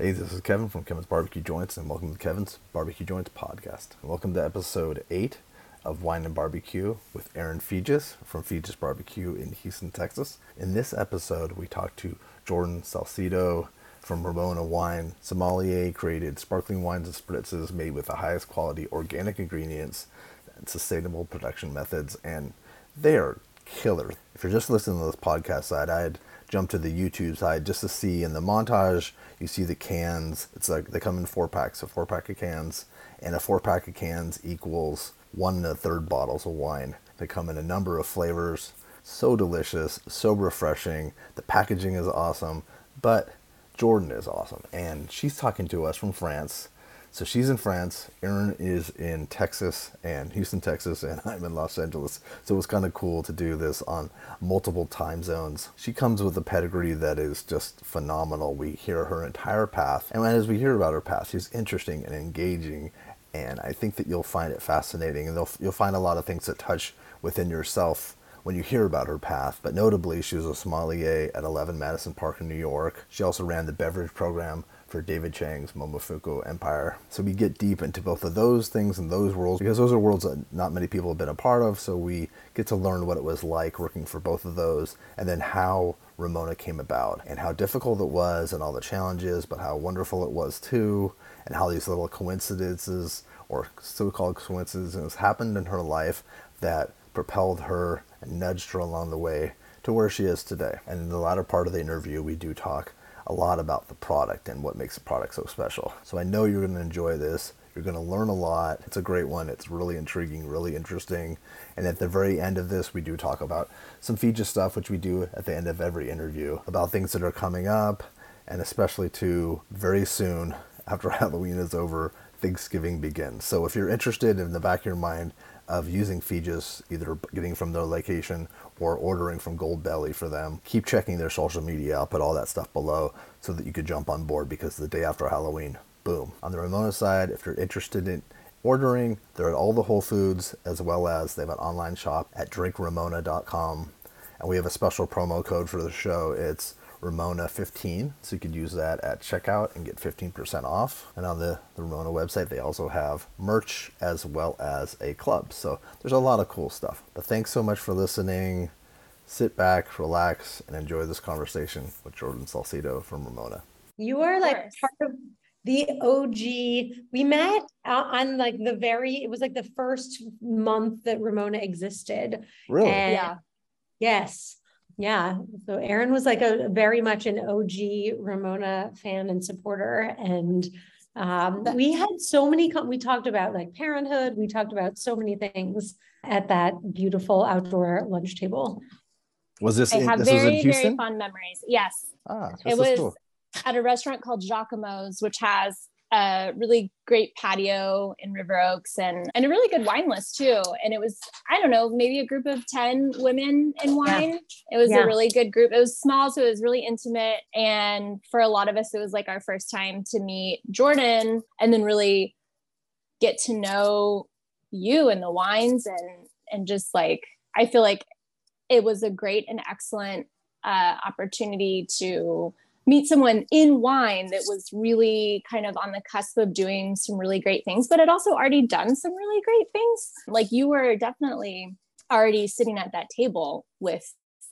Hey, this is Kevin from Kevin's Barbecue Joints, and welcome to Kevin's Barbecue Joints podcast. Welcome to episode 8 of Wine and Barbecue with Erin Feges from Feges Barbecue in Houston, Texas. In this episode, we talked to Jordan Salcito from Ramona Wine. Sommelier created sparkling wines and spritzes made with the highest quality organic ingredients and sustainable production methods, and they are killer. If you're just listening to this podcast side, I'd jump to the YouTube side just to see in the montage, you see the cans. It's like they come in four packs, a four pack of cans, and a four pack of cans equals one and a third bottles of wine. They come in a number of flavors. So delicious, so refreshing. The packaging is awesome, but Jordan is awesome. And she's talking to us from France so she's in France. Erin is in Texas and Houston, Texas, and I'm in Los Angeles. So it was kind of cool to do this on multiple time zones. She comes with a pedigree that is just phenomenal. We hear her entire path. And as we hear about her path, she's interesting and engaging. And I think that you'll find it fascinating. And you'll find a lot of things that touch within yourself when you hear about her path. But notably, she was a sommelier at 11 Madison Park in New York. She also ran the beverage program for David Chang's Momofuku Empire. So we get deep into both of those things and those worlds because those are worlds that not many people have been a part of. So we get to learn what it was like working for both of those and then how Ramona came about and how difficult it was and all the challenges, but how wonderful it was too, and how these little coincidences or so called coincidences happened in her life that propelled her and nudged her along the way to where she is today. And in the latter part of the interview, we do talk a lot about the product and what makes the product so special. So I know you're going to enjoy this. You're going to learn a lot. It's a great one. It's really intriguing, really interesting. And at the very end of this, we do talk about some feature stuff, which we do at the end of every interview, about things that are coming up, and especially to very soon after Halloween is over, Thanksgiving begins. So if you're interested in the back of your mind of using Feges, either getting from their location or ordering from Goldbelly for them, keep checking their social media. I'll put all that stuff below so that you could jump on board because the day after Halloween, boom. On the Ramona side, if you're interested in ordering, they're at all the Whole Foods as well as they have an online shop at drinkramona.com. And we have a special promo code for the show. It's Ramona 15. So you could use that at checkout and get 15% off. And on the, the Ramona website, they also have merch as well as a club. So there's a lot of cool stuff. But thanks so much for listening. Sit back, relax, and enjoy this conversation with Jordan Salcito from Ramona. You are like part of the OG. We met on like the very, it was like the first month that Ramona existed. Really? And yeah. Yes. Yeah. So Erin was like a very much an OG Ramona fan and supporter. And um, we had so many, we talked about like parenthood. We talked about so many things at that beautiful outdoor lunch table. Was this, I in, have this very, very fond memories. Yes. Ah, it was cool. at a restaurant called Giacomo's, which has a really great patio in River Oaks and, and a really good wine list too. And it was, I don't know, maybe a group of 10 women in wine. Yeah. It was yeah. a really good group. It was small, so it was really intimate. And for a lot of us, it was like our first time to meet Jordan and then really get to know you and the wines and and just like I feel like it was a great and excellent uh, opportunity to meet someone in wine that was really kind of on the cusp of doing some really great things, but had also already done some really great things. Like you were definitely already sitting at that table with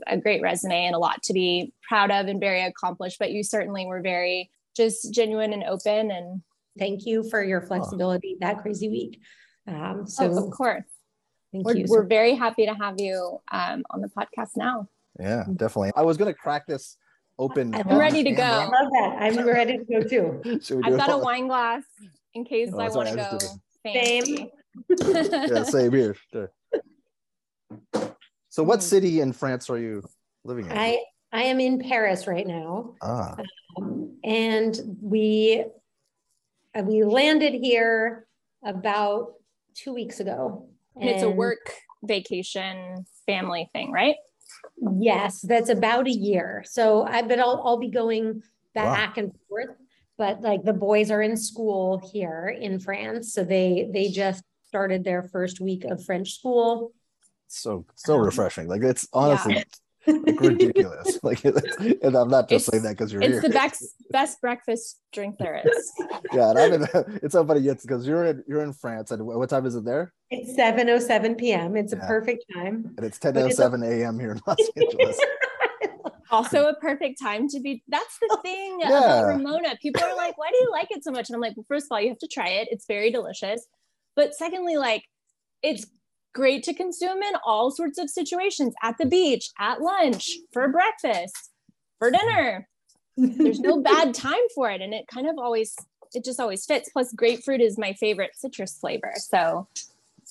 a great resume and a lot to be proud of and very accomplished, but you certainly were very just genuine and open and thank you for your flexibility that crazy week. Um, so oh, of course. Thank we're, you. We're very happy to have you um, on the podcast now. Yeah, definitely. I was going to crack this open. I'm ready to go. I love that. I'm ready to go too. I've got a wine glass in case oh, I want to go. Same. yeah, same here. Sure. So, what hmm. city in France are you living in? I I am in Paris right now. Ah. Um, and we uh, we landed here about two weeks ago. And, and it's a work vacation family thing, right? Yes, that's about a year. So I but I'll I'll be going back wow. and forth. But like the boys are in school here in France. So they they just started their first week of French school. So so um, refreshing. Like it's honestly yeah. Like ridiculous. like, and I'm not just It's- saying that because you're It's here. It's the best best breakfast drink there is. yeah, and I'm in, it's so funny. It's because you're in you're in France, and what time is it there? It's seven oh seven PM. It's a perfect time. And it's But it's a- 10:07 a.m. here in Los Angeles. Also a perfect time to be that's the thing Yeah. about Ramona. People are like, why do you like it so much? And I'm like, well, first of all, you have to try it. It's very delicious. But secondly, like it's great to consume in all sorts of situations at the beach, at lunch, for breakfast, for dinner. There's no bad time for it. And it kind of always, it just always fits. Plus, grapefruit is my favorite citrus flavor. So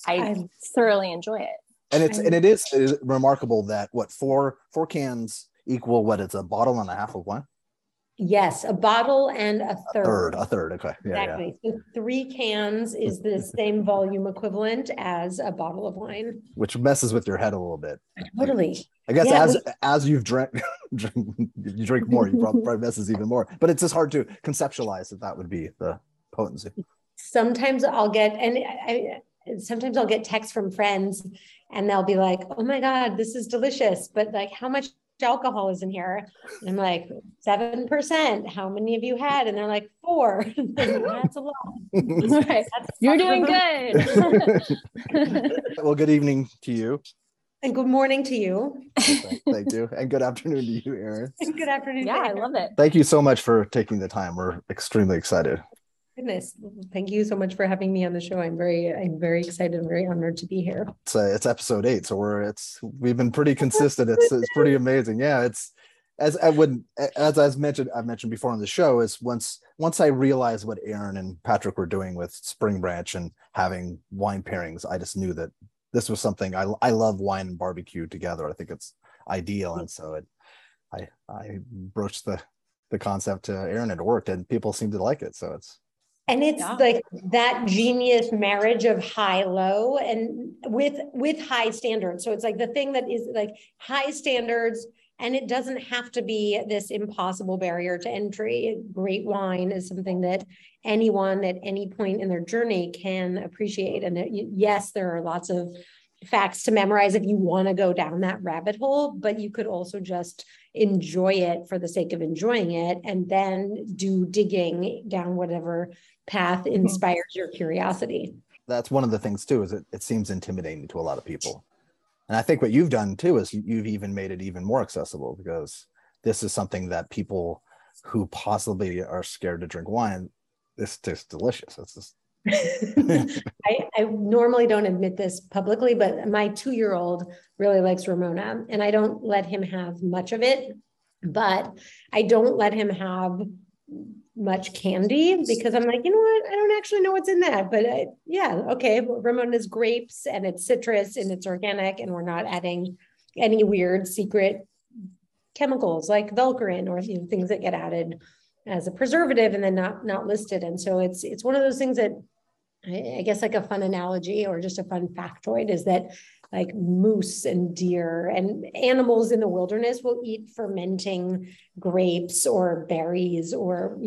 I I- thoroughly enjoy it. and it's and it is, it is remarkable that what four four cans equal what it's a bottle and a half of wine. Yes, a bottle and a A third. third, a third. Okay, yeah, yeah. Exactly. So three cans is the same volume equivalent as a bottle of wine. Which messes with your head a little bit. Totally. I guess Yeah, as as you've drank, drink, you drink more, you probably, messes even more. But it's just hard to conceptualize that that would be the potency. Sometimes I'll get, and I- sometimes I'll get texts from friends and they'll be like, oh my God, this is delicious. But like, how much alcohol is in here? And I'm like, 7%. How many of you had? And they're like, four. That's a lot. Right. That's You're doing good. well, good evening to you. And good morning to you. Thank, thank you, and good afternoon to you, Erin. And good afternoon. to yeah, I love it. Thank you so much for taking the time. We're extremely excited. Goodness, thank you so much for having me on the show. I'm very, I'm very excited and very honored to be here. It's uh, it's episode eight, so we're it's we've been pretty consistent. It's it's pretty amazing. Yeah, it's as I would as I've mentioned I've mentioned before on the show is once once I realized what Erin and Patrick were doing with Spring Branch and having wine pairings, I just knew that this was something I I love wine and barbecue together. I think it's ideal, and so it I I broached the the concept to Erin. It worked, and people seem to like it. So it's And it's Yeah. like that genius marriage of high low and with with high standards. So it's like the thing that is like high standards and it doesn't have to be this impossible barrier to entry. Great wine is something that anyone at any point in their journey can appreciate. And it- yes, there are lots of facts to memorize if you want to go down that rabbit hole, but you could also just enjoy it for the sake of enjoying it and then do digging down whatever path hmm. inspires your curiosity. that's one of the things too is it, it seems intimidating to a lot of people. And i think what you've done too is you- you've even made it even more accessible because this is something that people who possibly are scared to drink wine this tastes delicious. It's just I, I normally don't admit this publicly, but my two year old really likes Ramona, and I don't let him have much of it, but I don't let him have much candy because I'm like, you know what? I don't actually know what's in that, but I, yeah, okay. Ramona's grapes and it's citrus and it's organic, and we're not adding any weird secret chemicals like Velcorin or you know, things that get added as a preservative and then not not listed. And so it's it's one of those things that I, I guess like a fun analogy or just a fun factoid is that like moose and deer and animals in the wilderness will eat fermenting grapes or berries or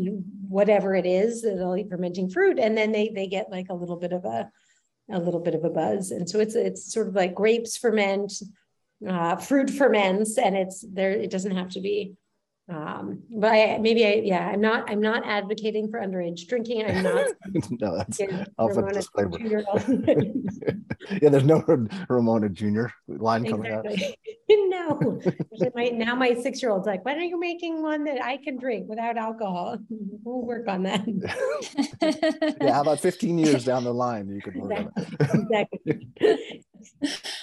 whatever it is they'll eat fermenting fruit and then they they get like a little bit of a a little bit of a buzz. And so it's it's sort of like grapes ferment uh, fruit ferments and it's there it doesn't have to be um but I, maybe i yeah i'm not i'm not advocating for underage drinking i'm not no that's Yeah, I'll put Ramona, disclaimer. two-year-old. yeah there's no ramona junior line coming out No, my, now my six-year-old's like, when are you making one that I can drink without alcohol? We'll work on that. yeah how about 15 years down the line you could work on it Exactly.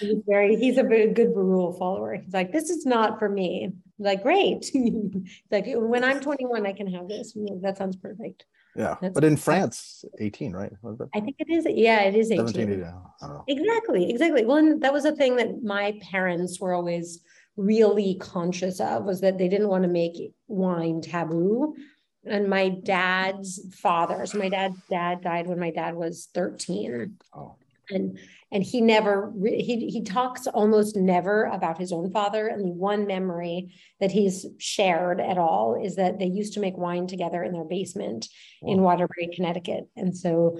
He's very, he's a very good rule follower. He's like, this is not for me. I'm Like, great. Like, when I'm twenty-one, I can have this. Like, That sounds perfect. yeah That's- but in france 18 right I think it is, yeah, it is 18, 17 eighteen. yeah, i don't know Exactly, exactly. Well, and that was a thing that my parents were always really conscious of was that they didn't want to make wine taboo. And my dad's father, so my dad's dad died when my dad was 13. oh And and he never he he talks almost never about his own father. And the one memory that he's shared at all is that they used to make wine together in their basement in Waterbury, Connecticut. And so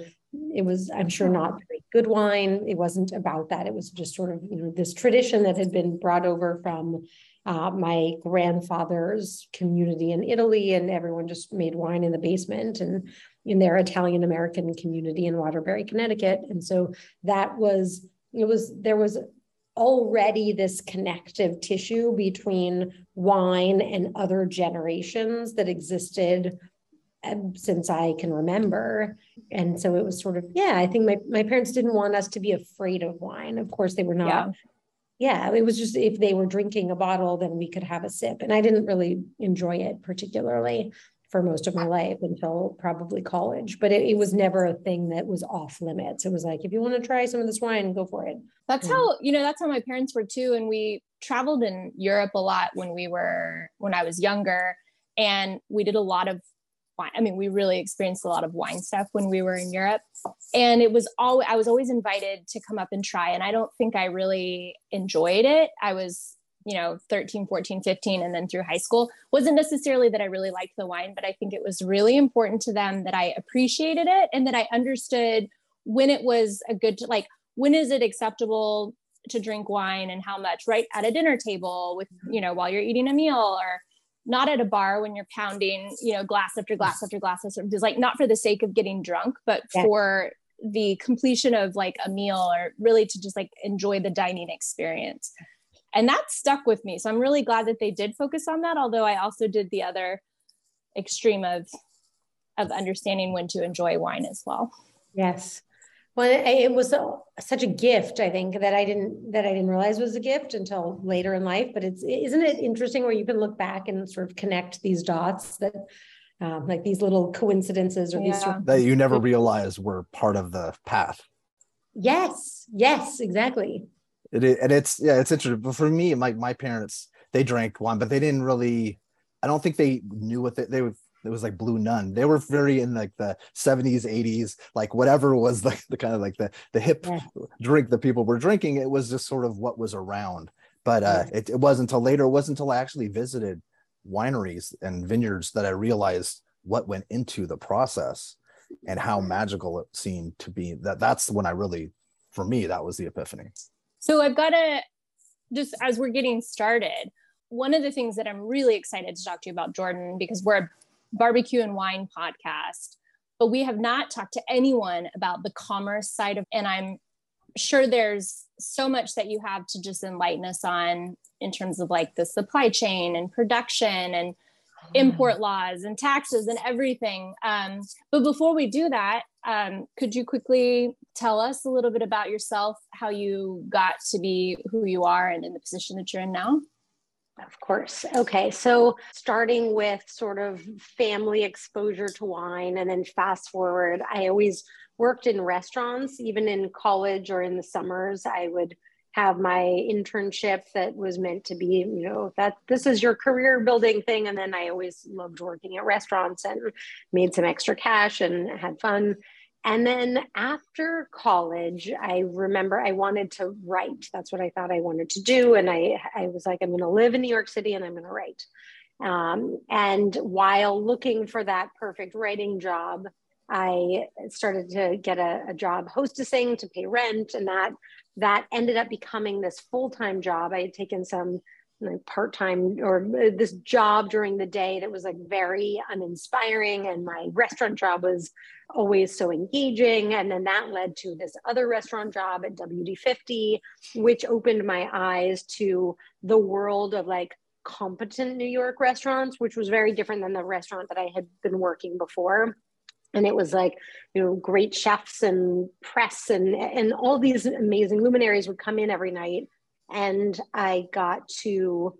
it was, I'm sure, not very good wine. It wasn't about that. It was just sort of, you know, this tradition that had been brought over from uh, my grandfather's community in Italy, and everyone just made wine in the basement and in their Italian American community in Waterbury, Connecticut. And so that was, it was, there was already this connective tissue between wine and other generations that existed um, since I can remember. And so it was sort of, yeah, I think my, my parents didn't want us to be afraid of wine. Of course, they were not. Yeah. yeah, it was just if they were drinking a bottle, then we could have a sip. And I didn't really enjoy it particularly for most of my life until probably college. But it, it, was never a thing that was off limits. It was like, if you want to try some of this wine, go for it. That's yeah. how, you know, that's how my parents were too. And we traveled in Europe a lot when we were, when I was younger. And we did a lot of wine. I mean, we really experienced a lot of wine stuff when we were in Europe. And it was all, I was always invited to come up and try. And I don't think I really enjoyed it. I was you know 13 14 15 and then through high school wasn't necessarily that i really liked the wine but i think it was really important to them that i appreciated it and that i understood when it was a good like when is it acceptable to drink wine and how much right at a dinner table with mm-hmm. you know while you're eating a meal or not at a bar when you're pounding you know glass after glass after glass of, just like not for the sake of getting drunk but yeah. for the completion of like a meal or really to just like enjoy the dining experience and that stuck with me. So i'm really glad that they did focus on that although i also did the other extreme of of understanding when to enjoy wine as well. Yes. Well it was such a gift i think that i didn't that i didn't realize was a gift until later in life. But it's isn't it interesting where you can look back and sort of connect these dots that um, like these little coincidences or yeah. these sort of- that you never realized were part of the path. Yes. Yes exactly it is, and it's yeah, it's interesting. But for me, like my parents, they drank wine, but they didn't really. I don't think they knew what they, they would. It was like Blue Nun. They were very in like the 70s, 80s, like whatever was like the kind of like the the hip yeah. drink that people were drinking. It was just sort of what was around. But uh, yeah. it, it wasn't until later. It wasn't until I actually visited wineries and vineyards that I realized what went into the process and how magical it seemed to be. That that's when I really, for me, that was the epiphany. So I've got to just as we're getting started, one of the things that I'm really excited to talk to you about, Jordan, because we're a barbecue and wine podcast, but we have not talked to anyone about the commerce side of, and I'm sure there's so much that you have to just enlighten us on in terms of like the supply chain and production and import laws and taxes and everything. Um, but before we do that, um, could you quickly tell us a little bit about yourself, how you got to be who you are and in the position that you're in now? Of course. Okay. So, starting with sort of family exposure to wine, and then fast forward, I always worked in restaurants, even in college or in the summers. I would have my internship that was meant to be, you know, that this is your career building thing. And then I always loved working at restaurants and made some extra cash and had fun. And then after college, I remember I wanted to write. That's what I thought I wanted to do. And I, I was like, I'm going to live in New York City and I'm going to write. Um, and while looking for that perfect writing job, I started to get a, a job hostessing to pay rent, and that that ended up becoming this full time job. I had taken some like part time or uh, this job during the day that was like very uninspiring, and my restaurant job was always so engaging. And then that led to this other restaurant job at WD50, which opened my eyes to the world of like competent New York restaurants, which was very different than the restaurant that I had been working before and it was like you know great chefs and press and and all these amazing luminaries would come in every night. And i got to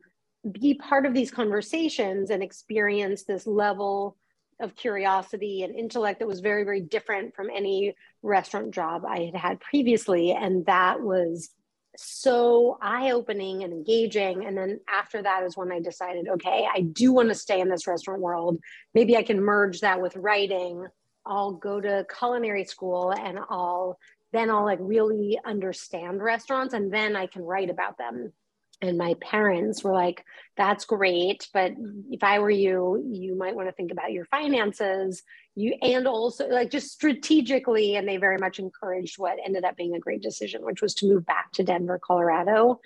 be part of these conversations and experience this level of curiosity and intellect that was very very different from any restaurant job i had had previously. And that was so eye-opening and engaging. And then after that is when i decided okay i do want to stay in this restaurant world. Maybe i can merge that with writing I'll go to culinary school and I'll then I'll like really understand restaurants and then I can write about them. And my parents were like, that's great. But if I were you, you might want to think about your finances. You and also like just strategically, and they very much encouraged what ended up being a great decision, which was to move back to Denver, Colorado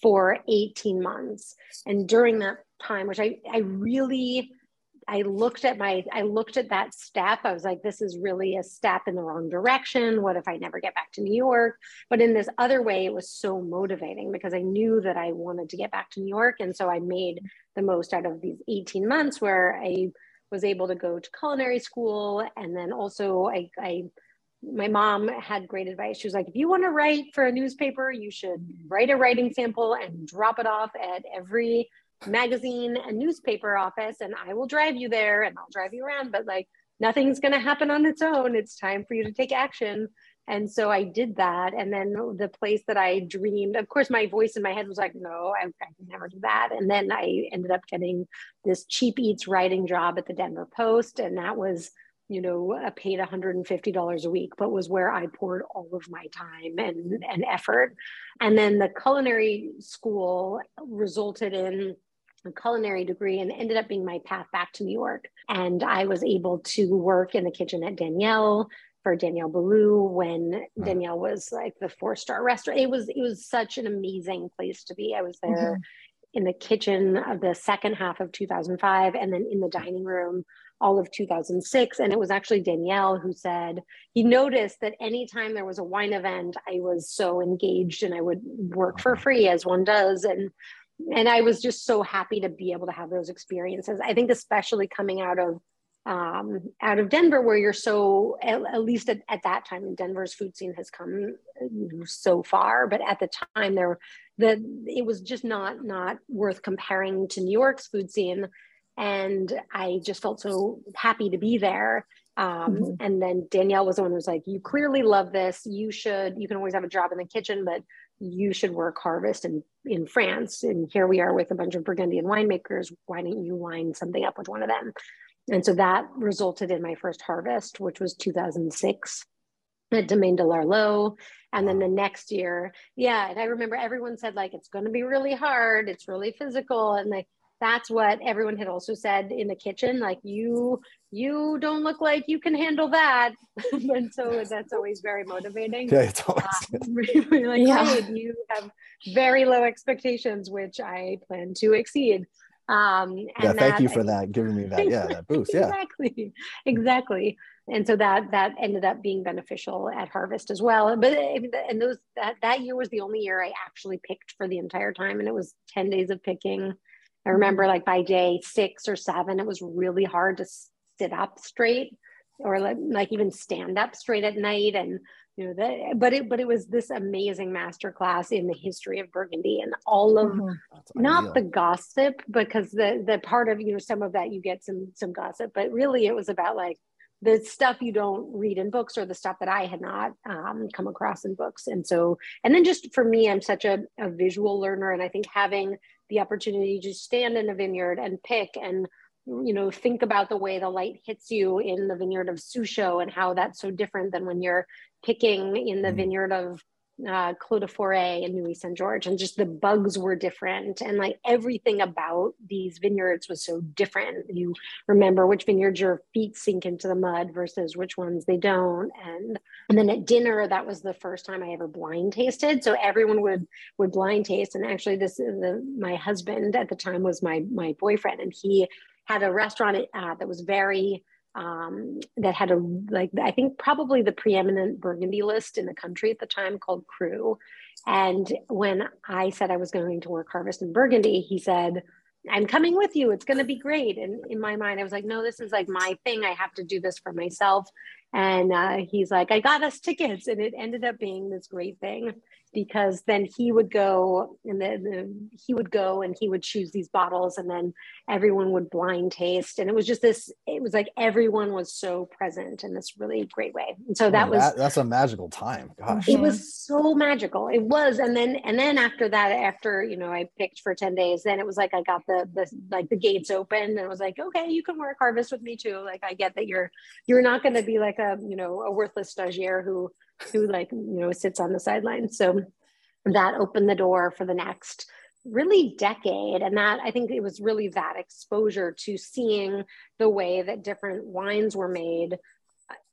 for 18 months. And during that time, which I, I really I looked at my I looked at that step. I was like, this is really a step in the wrong direction. What if I never get back to New York? But in this other way, it was so motivating because I knew that I wanted to get back to New York. And so I made the most out of these 18 months where I was able to go to culinary school. And then also I, I my mom had great advice. She was like, if you want to write for a newspaper, you should write a writing sample and drop it off at every magazine and newspaper office and I will drive you there and I'll drive you around, but like nothing's going to happen on its own. It's time for you to take action. And so I did that. And then the place that I dreamed, of course, my voice in my head was like, no, I, I could never do that. And then I ended up getting this cheap eats writing job at the Denver Post. And that was, you know, paid $150 a week, but was where I poured all of my time and, and effort. And then the culinary school resulted in a culinary degree and ended up being my path back to New York. And I was able to work in the kitchen at Daniel for Daniel Boulud when Daniel was like the four star restaurant. It was it was such an amazing place to be. I was there mm-hmm. in the kitchen of the second half of 2005 and then in the dining room all of 2006 and it was actually Daniel who said he noticed that anytime there was a wine event I was so engaged and I would work for free as one does and and I was just so happy to be able to have those experiences. I think especially coming out of um, out of Denver, where you're so at, at least at, at, that time, Denver's food scene has come so far, but at the time there, the it was just not not worth comparing to New York's food scene, and I just felt so happy to be there. Um, mm-hmm. And then Daniel was the one who was like, "You clearly love this. You should. You can always have a job in the kitchen, but you should work harvest in, in France. And here we are with a bunch of Burgundian winemakers. Why don't you line something up with one of them? And so that resulted in my first harvest, which was 2006 at Domaine de l'Arlot. And then the next year, yeah. And I remember everyone said, like, it's going to be really hard. It's really physical. And like, that's what everyone had also said in the kitchen like you you don't look like you can handle that. And so that's always very motivating. Yeah it's always um, really like yeah. hey you have very low expectations which i plan to exceed. Um yeah thank you for that giving me that yeah that boost yeah. Exactly exactly. And so that that ended up being beneficial at harvest as well. But and those that that year was the only year i actually picked for the entire time and it was 10 days of picking I remember like by day six or seven, it was really hard to sit up straight or like, like even stand up straight at night. And, you know, that, but it, but it was this amazing masterclass in the history of Burgundy and all of, mm-hmm. not the gossip, because the, the part of, you know, some of that you get some, some gossip, but really it was about like the stuff you don't read in books or the stuff that I had not um, come across in books. And so, and then just for me, I'm such a, a visual learner. And I think having the opportunity to stand in a vineyard and pick and you know think about the way the light hits you in the vineyard of Suchot and how that's so different than when you're picking in the mm-hmm. vineyard of uh, Clos des Forêts and Nuits Saint Georges, and just the bugs were different, and like everything about these vineyards was so different. You remember which vineyards your feet sink into the mud versus which ones they don't, and and then at dinner that was the first time I ever blind tasted. So everyone would would blind taste, and actually this the my husband at the time was my my boyfriend, and he had a restaurant uh, that was very um, that had a like I think probably the preeminent Burgundy list in the country at the time called Cru. And when I said I was going to work harvest in Burgundy, he said, "I'm coming with you. It's going to be great." And in my mind, I was like, "No, this is like my thing. I have to do this for myself." And uh, he's like, "I got us tickets," and it ended up being this great thing because then he would go and then the, he would go and he would choose these bottles and then everyone would blind taste. And it was just this it was like everyone was so present in this really great way. And so that was that's a magical time. Gosh. It was so magical. It was and then and then after that after you know i picked for 10 days then it was like i got the the like the gates open and it was like okay you can work harvest with me too. Like i get that you're you're not going to be like a you know a worthless stagiaire who who like you know sits on the sidelines. So that opened the door for the next really decade. And that i think it was really that exposure to seeing the way that different wines were made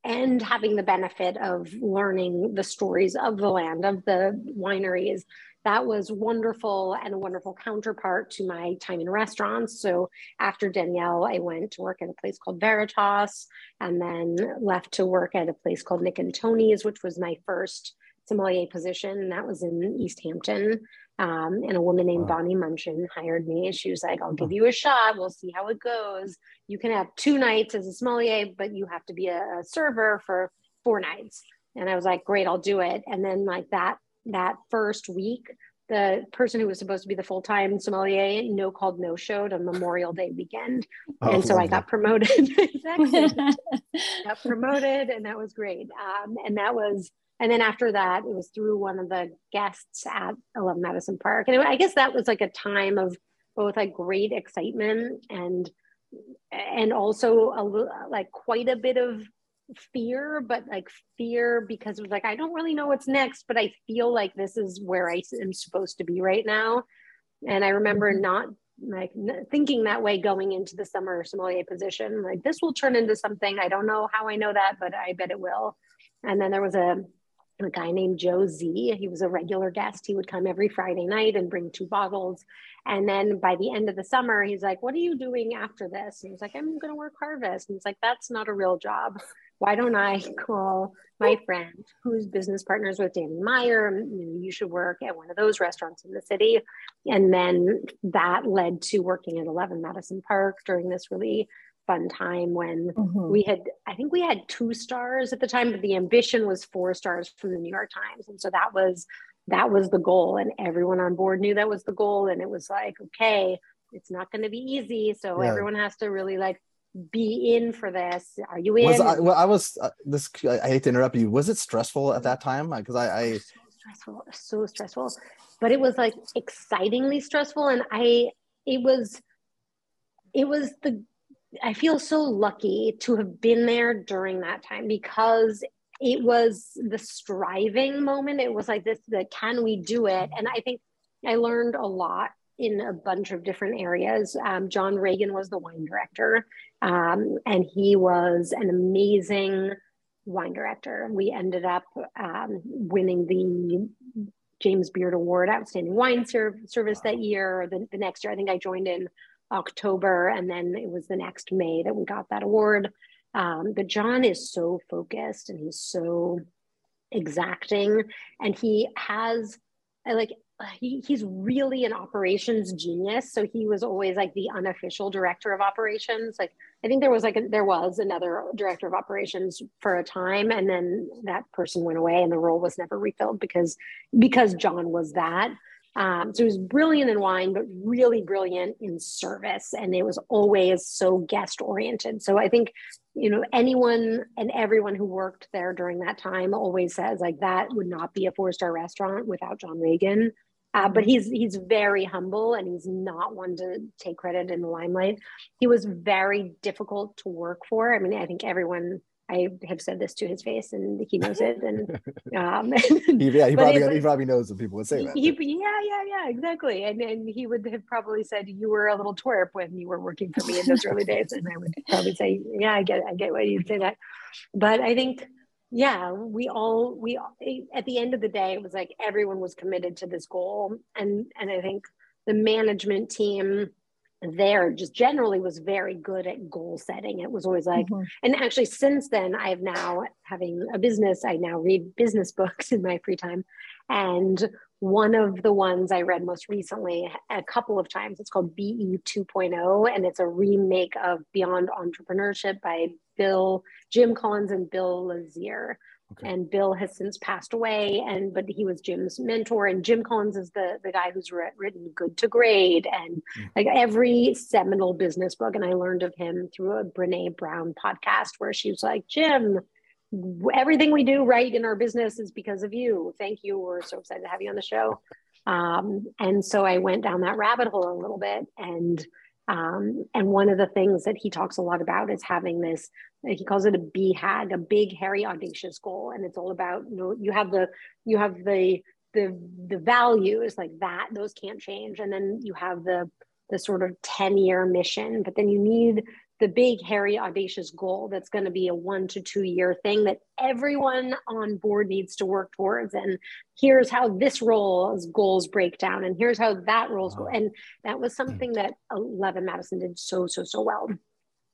and having the benefit of learning the stories of the land of the wineries that was wonderful and a wonderful counterpart to my time in restaurants. So after Daniel, I went to work at a place called Veritas and then left to work at a place called Nick and Toni's, which was my first sommelier position. And that was in East Hampton. Um, and a woman named wow. Bonnie Munshin hired me. She was like, I'll give you a shot. We'll see how it goes. You can have two nights as a sommelier, but you have to be a, a server for four nights. And I was like, great, I'll do it. And then like that that first week, the person who was supposed to be the full-time sommelier no called no showed on memorial day weekend. Oh, and so i got promoted. Got promoted and that was great. Um, and that was and then after that it was through one of the guests at 11 madison park. And i guess that was like a time of both like great excitement and and also a like quite a bit of fear, but like fear because it was like, I don't really know what's next, but I feel like this is where I am supposed to be right now. And I remember mm-hmm. not like thinking that way going into the summer sommelier position, like this will turn into something. I don't know how I know that, but I bet it will. And then there was a, a guy named Joe Z. He was a regular guest. He would come every Friday night and bring two bottles. And then by the end of the summer, he's like, What are you doing after this? And he's like, I'm going to work harvest. And he's like, That's not a real job why don't I call my friend who's business partners with Danny Meyer? You should work at one of those restaurants in the city. And then that led to working at 11 Madison Park during this really fun time when mm-hmm. we had, I think we had two stars at the time, but the ambition was four stars from the New York Times. And so that was that was the goal and everyone on board knew that was the goal and it was like okay it's not going to be easy so yeah. everyone has to really like be in for this? Are you in? Was I, well, I was uh, this. I hate to interrupt you. Was it stressful at that time? Because I, I so stressful, so stressful, but it was like excitingly stressful, and I it was it was the I feel so lucky to have been there during that time because it was the striving moment. It was like this: the can we do it? And I think I learned a lot in a bunch of different areas. Um, John Ragan was the wine director, um, and he was an amazing wine director. We ended up um, winning the James Beard Award Outstanding Wine Service that year, or the, the next year. I think I joined in October, and then it was the next May that we got that award. Um, but John is so focused and he's so exacting, and he has like he, he's really an operations genius. So he was always like the unofficial director of operations. Like I think there was like a, there was another director of operations for a time, and then that person went away, and the role was never refilled because because John was that. Um, so he was brilliant in wine, but really brilliant in service, and it was always so guest oriented. So I think you know anyone and everyone who worked there during that time always says like that would not be a four star restaurant without John Ragan. Uh, but he's he's very humble and he's not one to take credit in the limelight. He was very difficult to work for. I mean, I think everyone I have said this to his face, and he knows it. And um, he, yeah, he probably he probably knows that people would say that. He, yeah, yeah, yeah, exactly. And and he would have probably said you were a little twerp when you were working for me in those early days, and I would probably say, yeah, I get, I get why you'd say that. But I think yeah we all we at the end of the day it was like everyone was committed to this goal and and i think the management team there just generally was very good at goal setting it was always like mm-hmm. and actually since then i've now having a business i now read business books in my free time and one of the ones i read most recently a couple of times it's called be 2.0 and it's a remake of beyond entrepreneurship by Bill, Jim Collins and Bill Lazier. Okay. And Bill has since passed away, and but he was Jim's mentor. And Jim Collins is the the guy who's written Good to Great and mm. like every seminal business book. And I learned of him through a Brene Brown podcast where she was like, Jim, everything we do right in our business is because of you. Thank you. We're so excited to have you on the show. Um, and so I went down that rabbit hole a little bit and um, and one of the things that he talks a lot about is having this, he calls it a BHAG, a big, hairy, audacious goal. And it's all about, you know, you have the, you have the, the, the values like that, those can't change. And then you have the, the sort of 10 year mission, but then you need the big, hairy, audacious goal that's going to be a one to two year thing that everyone on board needs to work towards. And here's how this role's goals break down, and here's how that role's goal. And that was something hmm. that Eleven Madison did so, so, so well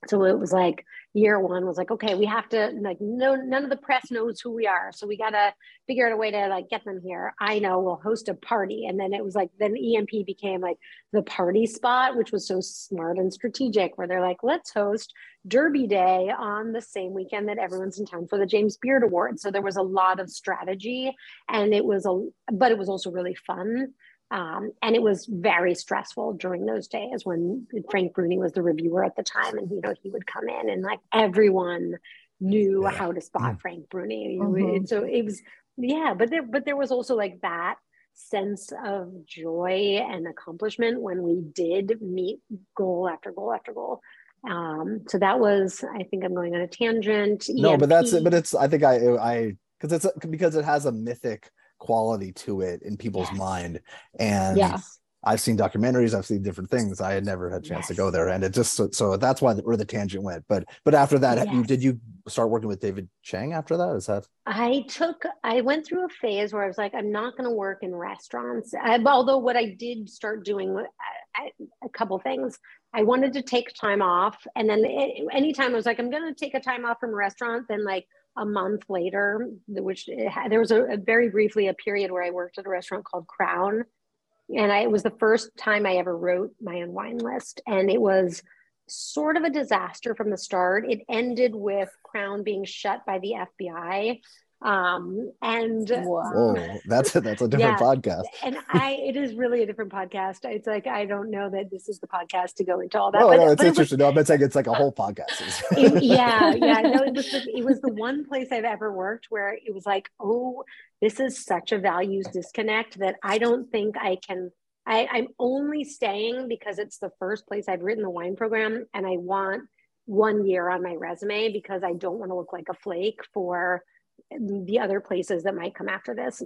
so it was like year one was like okay we have to like no none of the press knows who we are. So we got to figure out a way to like get them here. I know we'll host a party. And then it was like then emp became like the party spot which was so smart and strategic where they're like let's host derby day on the same weekend that everyone's in town for the james beard award so there was a lot of strategy and it was a but it was also really fun um, and it was very stressful during those days when Frank Bruni was the reviewer at the time, and you know he would come in and like everyone knew yeah. how to spot mm. Frank Bruni. Mm-hmm. So it was yeah, but there but there was also like that sense of joy and accomplishment when we did meet goal after goal after goal. Um, so that was I think I'm going on a tangent. No, EMP. but that's it. But it's I think I I because it's because it has a mythic quality to it in people's yes. mind. And yes. I've seen documentaries, I've seen different things. I had never had a chance yes. to go there, and it just so, so that's why the, where the tangent went. But but after that, yes. you, did you start working with David Chang after that? Is that? I took I went through a phase where I was like, I'm not going to work in restaurants. I, although what I did start doing uh, I, a couple things. I wanted to take time off, and then it, anytime I was like, I'm going to take a time off from a restaurant, then like a month later, which had, there was a, a, very briefly a period where I worked at a restaurant called Crown, and I, it was the first time I ever wrote my own wine list, and it was sort of a disaster from the start. It ended with Crown being shut by the FBI um and Whoa, that's a, that's a different yeah, podcast. And i it is really a different podcast. It's like i don't know that this is the podcast to go into all that oh, but, no, it's but interesting it was, no i'm saying it's like a whole podcast. It, yeah yeah no it was, the, it was the one place i've ever worked where it was like oh this is such a values disconnect that i don't think i can I, i'm only staying because it's the first place i've written the wine program and i want one year on my resume because i don't want to look like a flake for the other places that might come after this.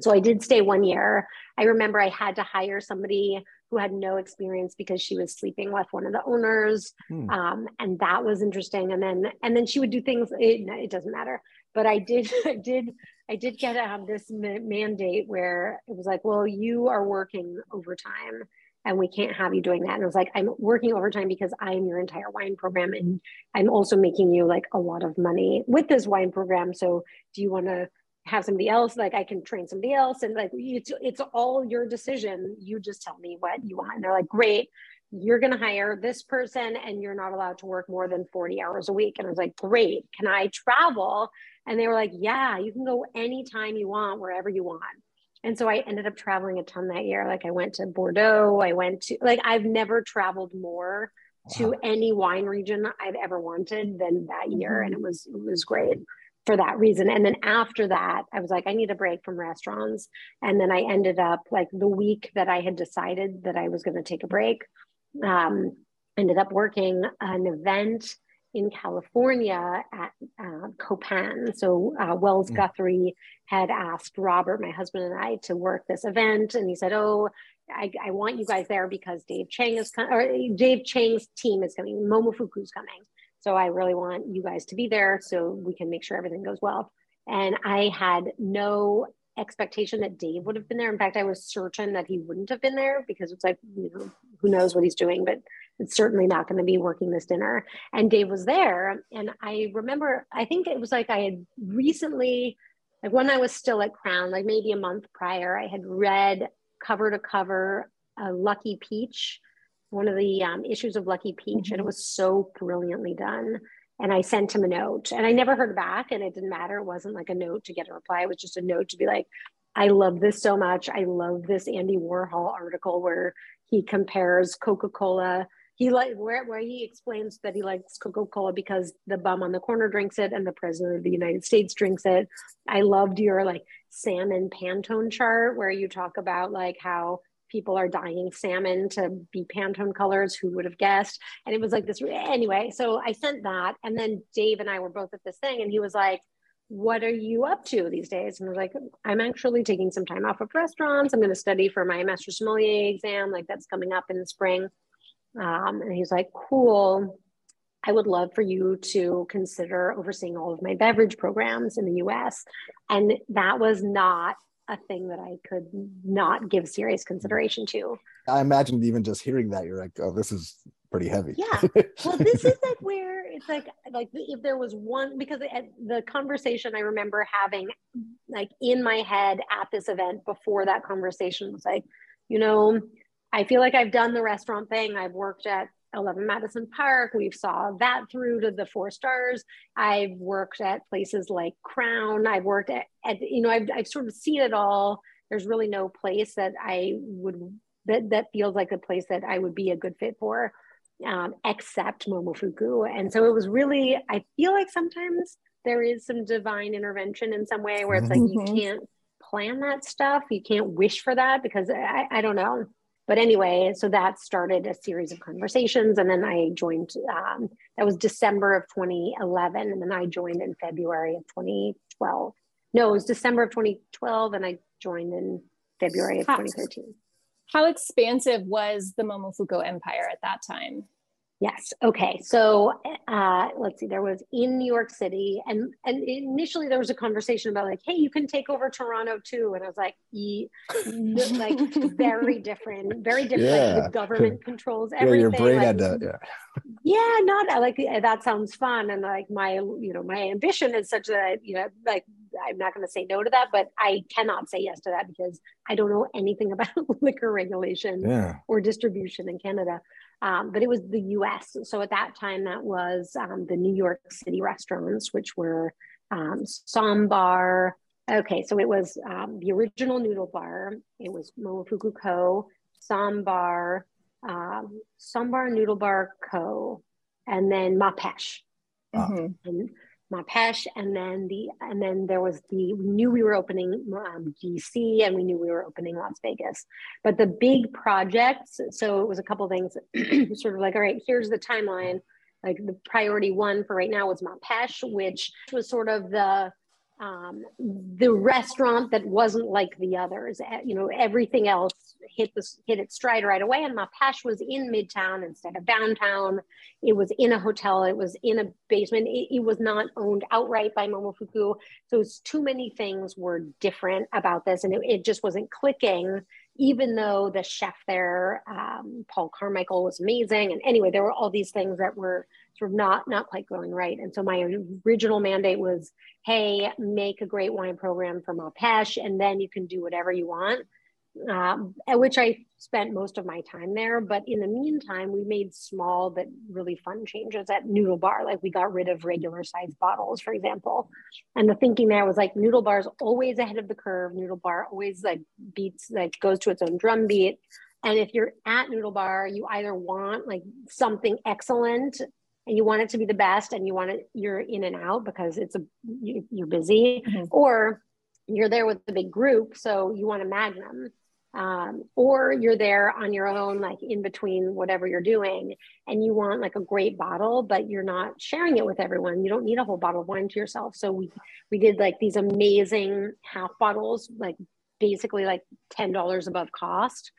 So I did stay one year. I remember I had to hire somebody who had no experience because she was sleeping with one of the owners, hmm. um, and that was interesting. And then and then she would do things. It, it doesn't matter. But I did I did I did get have this mandate where it was like, well, you are working overtime and we can't have you doing that. And I was like, I'm working overtime because I'm your entire wine program. And I'm also making you like a lot of money with this wine program. So do you want to have somebody else? Like I can train somebody else. And like, it's, it's all your decision. You just tell me what you want. And they're like, great, you're going to hire this person and you're not allowed to work more than 40 hours a week. And I was like, great. Can I travel? And they were like, yeah, you can go anytime you want, wherever you want and so I ended up traveling a ton that year. Like I went to Bordeaux, I went to like I've never traveled more wow. to any wine region I've ever wanted than that year, and it was it was great for that reason. And then after that, I was like, I need a break from restaurants. And then I ended up like the week that I had decided that I was going to take a break, um, ended up working an event in California at uh, Copain. So uh, Wells mm. Guthrie had asked Robert, my husband, and I to work this event, and he said, "Oh, I, I want you guys there because Dave Chang is coming, or Dave Chang's team is coming, Momofuku's coming. So I really want you guys to be there so we can make sure everything goes well." And I had no expectation that Dave would have been there. In fact, I was certain that he wouldn't have been there because it's like, you know, who knows what he's doing, but it's certainly not going to be working this dinner. And Dave was there. And I remember, I think it was like I had recently, like when I was still at Crown, like maybe a month prior, I had read cover to cover a Lucky Peach, one of the um, issues of Lucky Peach, mm-hmm. and it was so brilliantly done. And I sent him a note and I never heard back, and it didn't matter. It wasn't like a note to get a reply, it was just a note to be like, I love this so much. I love this Andy Warhol article where he compares Coca Cola he like where where he explains that he likes coca-cola because the bum on the corner drinks it and the president of the united states drinks it i loved your like salmon pantone chart where you talk about like how people are dyeing salmon to be pantone colors who would have guessed and it was like this anyway so i sent that and then dave and i were both at this thing and he was like what are you up to these days? And I was like, I'm actually taking some time off of restaurants. I'm going to study for my master sommelier exam. Like that's coming up in the spring. Um, and he's like, cool. I would love for you to consider overseeing all of my beverage programs in the US. And that was not a thing that I could not give serious consideration to. I imagine even just hearing that, you're like, oh, this is pretty heavy. Yeah. Well, this is like where it's like, like if there was one, because the conversation I remember having like in my head at this event before that conversation was like, you know, I feel like I've done the restaurant thing. I've worked at 11 Madison Park. We've saw that through to the four stars. I've worked at places like Crown. I've worked at, at you know, I've, I've sort of seen it all. There's really no place that I would, that, that feels like a place that I would be a good fit for, um, except Momofuku. And so it was really, I feel like sometimes there is some divine intervention in some way where it's like mm-hmm. you can't plan that stuff. You can't wish for that because I, I don't know but anyway, so that started a series of conversations. And then I joined, um, that was December of 2011. And then I joined in February of 2012. No, it was December of 2012. And I joined in February of 2013. How expansive was the Momofuku empire at that time? Yes. Okay. So uh, let's see. There was in New York City, and and initially there was a conversation about like, hey, you can take over Toronto too, and I was like, e- like very different, very different. Yeah. Like the government controls everything. Yeah, your brain like, had to, yeah. Yeah, not like that sounds fun, and like my you know my ambition is such that you know like I'm not going to say no to that, but I cannot say yes to that because I don't know anything about liquor regulation yeah. or distribution in Canada. Um, but it was the US. So at that time, that was um, the New York City restaurants, which were um, Ssäm Bar. Okay, so it was um, the original noodle bar, it was Momofuku Ko., Sambar, um, Ssäm Bar Noodle Bar Ko., and then Má Pêche. Mm-hmm. And Má Pêche, and then the and then there was the we knew we were opening um, DC and we knew we were opening Las Vegas, but the big projects. So it was a couple things, sort of like all right, here's the timeline. Like the priority one for right now was Má Pêche, which was sort of the um, the restaurant that wasn't like the others. You know, everything else hit the hit its stride right away. And Má Pêche was in Midtown instead of downtown. It was in a hotel. It was in a basement. It, it was not owned outright by Momofuku. So too many things were different about this, and it, it just wasn't clicking. Even though the chef there, um, Paul Carmichael, was amazing, and anyway, there were all these things that were sort of not not quite going right. And so my original mandate was, hey, make a great wine program for Má Pêche, and then you can do whatever you want. Um, at which I spent most of my time there. But in the meantime, we made small but really fun changes at Noodle Bar. Like we got rid of regular size bottles, for example. And the thinking there was like Noodle Bar is always ahead of the curve. Noodle Bar always like beats, like goes to its own drum beat. And if you're at Noodle Bar, you either want like something excellent and you want it to be the best and you want it you're in and out because it's a you, are busy mm-hmm. or you're there with a big group so you want a magnum um, or you're there on your own like in between whatever you're doing and you want like a great bottle but you're not sharing it with everyone. You don't need a whole bottle of wine to yourself. So we we did like these amazing half bottles like basically like $10 above cost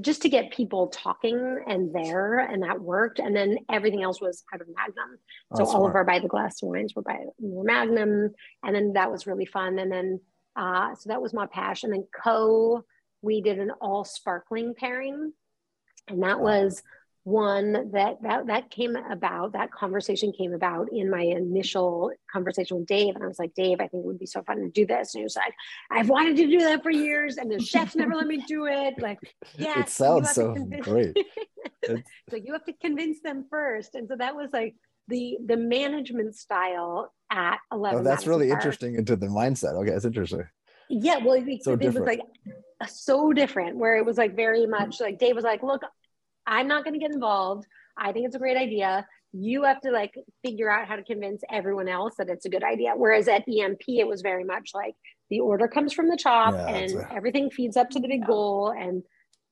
just to get people talking and there and that worked. And then everything else was out of magnum. Oh, so all of our by the glass wines were by were magnum. And then that was really fun. And then uh, so that was my passion and then Ko we did an all sparkling pairing. And that was one that that that came about that conversation came about in my initial conversation with dave and i was like dave i think it would be so fun to do this. And he was like i've wanted to do that for years and the chefs never let me do it. Like yeah it sounds so great. So you have to convince them first. And so that was like the the management style at 11 oh, that's really Park. interesting into the mindset. Okay it's interesting. Yeah well it, so it was like so different where it was like very much like dave was like look I'm not going to get involved. I think it's a great idea. You have to like figure out how to convince everyone else that it's a good idea. Whereas at EMP, it was very much like the order comes from the top yeah, and a... everything feeds up to the big goal. And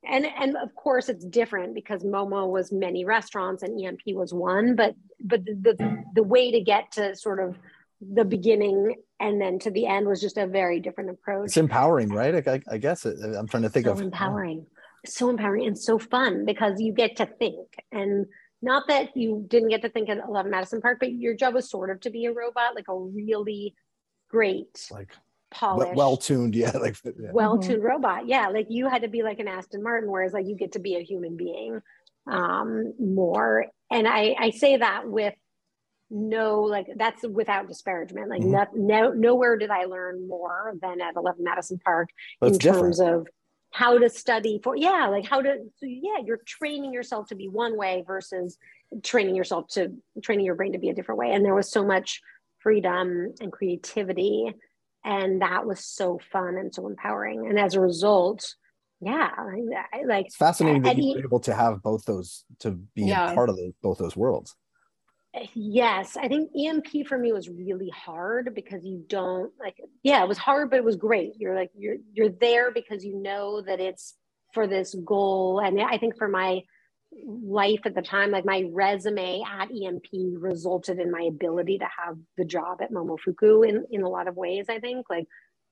and and of course it's different because Momo was many restaurants and EMP was one. But but the the, the way to get to sort of the beginning and then to the end was just a very different approach. It's empowering, right? I, I guess it, I'm trying to think so of empowering so empowering and so fun because you get to think and not that you didn't get to think at 11 Madison Park, but your job was sort of to be a robot, like a really great, Like polished, well tuned, yeah. Like yeah. well-tuned robot. Yeah, like you had to be like an Aston Martin, whereas like you get to be a human being um, more. And I I say that with no like that's without disparagement. Like Mhm. no, no nowhere did I learn more than at 11 Madison Park in different. terms of how to study for yeah like how to so yeah you're training yourself to be one way versus training yourself to training your brain to be a different way and there was so much freedom and creativity and that was so fun and so empowering and as a result yeah I, I, like It's fascinating that and you he- were able to have both those to be Yeah. a part of those, both those worlds. Eh, yes, I think EMP for me was really hard because you don't like yeah, it was hard but it was great. You're like you're you're there because you know that it's for this goal and I think for my life at the time like my resume at EMP resulted in my ability to have the job at Momofuku in in a lot of ways I think like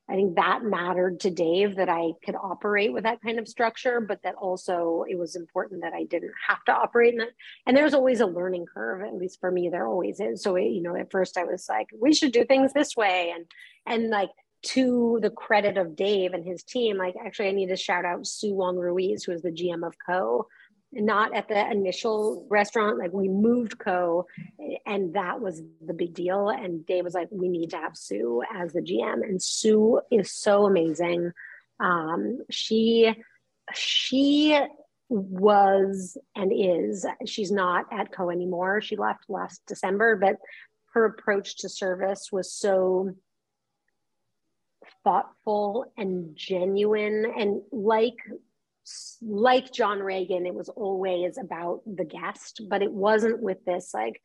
I think that mattered to Dave that I could operate with that kind of structure but that also it was important that I didn't have to operate in that. And there's always a learning curve at least for me there always is. So it, you know at first i was like we should do things this way. And and like to the credit of dave and his team like actually i need to shout out sue wong ruiz who is the gm of Ko not at the initial restaurant like we moved Ko and that was the big deal. And dave was like we need to have sue as the gm and sue is so amazing. Um, she she was and is she's not at Ko anymore. She left last december but her approach to service was so thoughtful and genuine. And like like John Ragan it was always about the guest but it wasn't with this like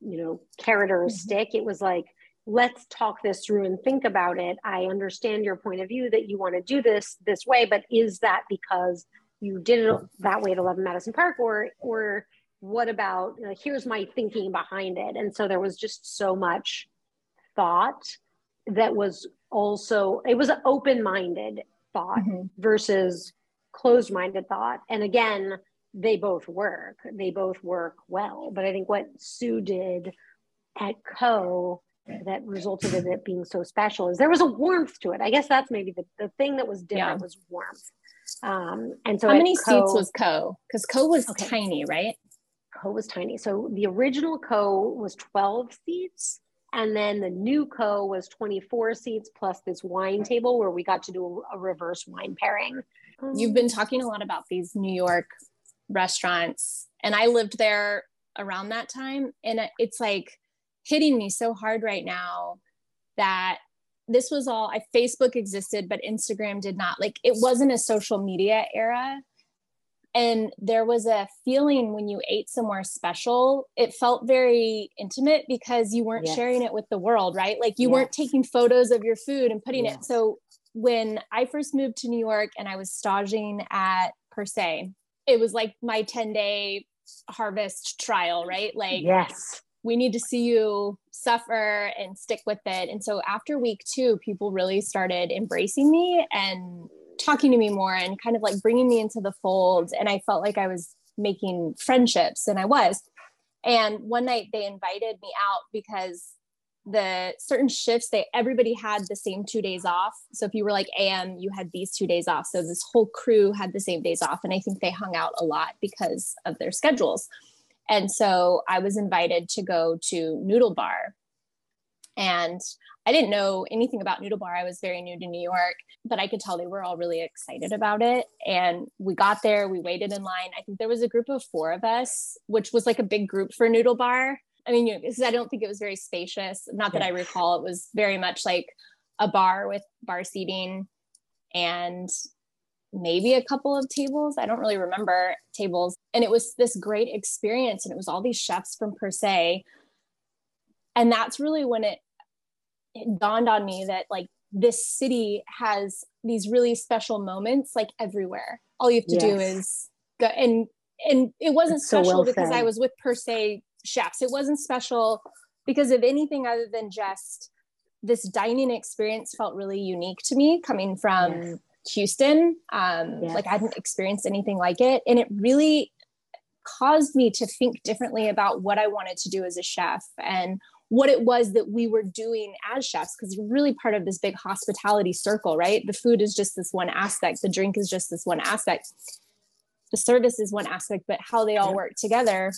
you know carrot or a Mhm. stick. It was like let's talk this through and think about it. I understand your point of view that you want to do this this way but is that because you did it that way at 11 madison park or or what about you know, here's my thinking behind it? And so there was just so much thought that was also it was open-minded thought Mhm. versus closed-minded thought and again they both work they both work well but i think what sue did at Ko that resulted in it being so special is there was a warmth to it i guess that's maybe the, the thing that was different Yeah. was warmth um and so How many Ko- seats was Ko? Because Ko was Okay. tiny, right? Ko was tiny. So the original Ko was 12 seats. And then the new Ko was 24 seats plus this wine table where we got to do a, a reverse wine pairing. You've been talking a lot about these New York restaurants, and I lived there around that time. And it's like hitting me so hard right now that this was all I Facebook existed, but Instagram did not. Like it wasn't a social media era. And there was a feeling when you ate somewhere special, it felt very intimate because you weren't Yes. sharing it with the world, right? Like you weren't taking photos of your food and putting it. So when I first moved to New York and I was staging at Per se, it was like my 10 day harvest trial, right? Like yes. we need to see you suffer and stick with it. And so after week two, people really started embracing me and talking to me more and kind of like bringing me into the fold. And I felt like I was making friendships, and I was. And one night they invited me out because the certain shifts they everybody had the same two days off so if you were like am you had these two days off so this whole crew had the same days off and i think they hung out a lot because of their schedules and so I was invited to go to Noodle Bar. And I didn't know anything about Noodle Bar. I was very new to New York, but I could tell they were all really excited about it. And we got there, we waited in line. I think there was a group of four of us, which was like a big group for Noodle Bar. I mean, you know, I don't think it was very spacious. Not that I recall, it was very much like a bar with bar seating and maybe a couple of tables. I don't really remember tables. And it was this great experience. And it was all these chefs from Per se. And that's really when it, it dawned on me that like this city has these really special moments like everywhere. All you have to do is go and and it wasn't so special well because I was with per se chefs. It wasn't special because of anything other than just this dining experience felt really unique to me coming from Yes. Houston. Um, Yes. Like I hadn't experienced anything like it. And it really caused me to think differently about what I wanted to do as a chef and what it was that we were doing as chefs because really part of this big hospitality circle right? The food is just this one aspect the drink is just this one aspect the service is one aspect but how they all work together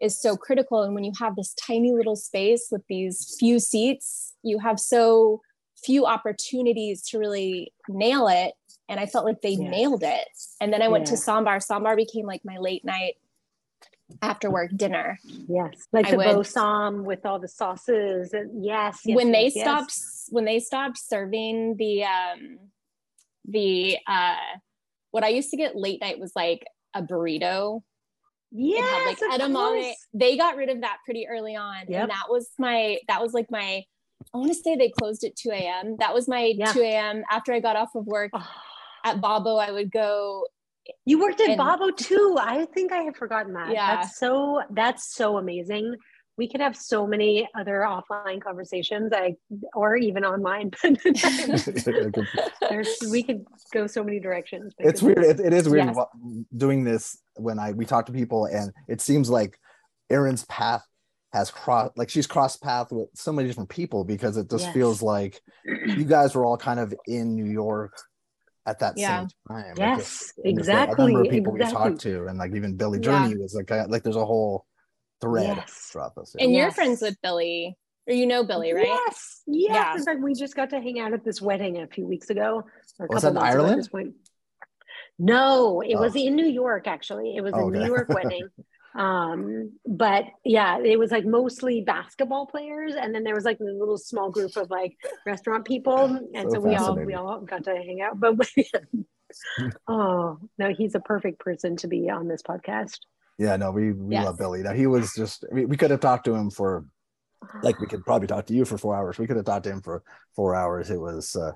is so critical. And when you have this tiny little space with these few seats you have so few opportunities to really nail it. And i felt like they yes. nailed it. And then i went yeah. to Ssäm Bar. Sambar became like my late night after work dinner. Yes, like I the would, bo ssäm with all the sauces. And yes, yes when yes, they yes. stopped, when they stopped serving the um, the uh, what I used to get late night was like a burrito. Yeah, like edamame. They got rid of that pretty early on, yep. and that was my that was like my. I want to say they closed at 2 a.m. That was my yeah. 2 a.m. after I got off of work. Oh. At Babbo, I would go you worked at and, Babbo too. I think I had forgotten that. Yeah. That's so that's so amazing. We could have so many other offline conversations, I or even online. There's we could go so many directions. It's weird. It, it is weird yes. doing this when I we talk to people, and it seems like Erin's path has crossed like she's crossed path with so many different people because it just yes. feels like you guys were all kind of in New York at that yeah. same time. Yes, like exactly. A number of people exactly. we talked to, and like even Billy Journey yeah. was like a, like there's a whole thread yes. throughout this. Yeah. And yes. you're friends with Billy, or you know Billy, right? Yes, yes. Yeah. In fact, we just got to hang out at this wedding a few weeks ago, or a was couple months Ireland? ago at this point. No, it oh. was in New York. Actually, it was oh, a okay. New York wedding. Um but yeah it was like mostly basketball players and then there was like a little small group of like restaurant people and so, so we all we all got to hang out but oh no he's a perfect person to be on this podcast. Yeah no we we yes. love billy. Now he was just we, we could have talked to him for like we could probably talk to you for four hours. We could have talked to him for four hours. It was uh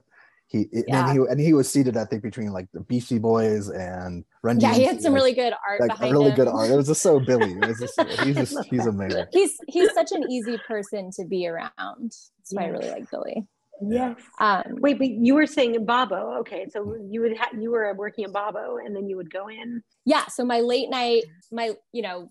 he yeah. and he and he was seated, I think, between like the Beastie Boys and Run. Yeah, he had some like, really good art like, behind really him. good art. It was just so Billy. It was just, he's just he's amazing. He's he's such an easy person to be around. That's why I really like Billy. Yes. Um, Wait, but you were saying Babbo. Okay, so you would ha- you were working at Babbo, and then you would go in. Yeah. So my late night, my you know,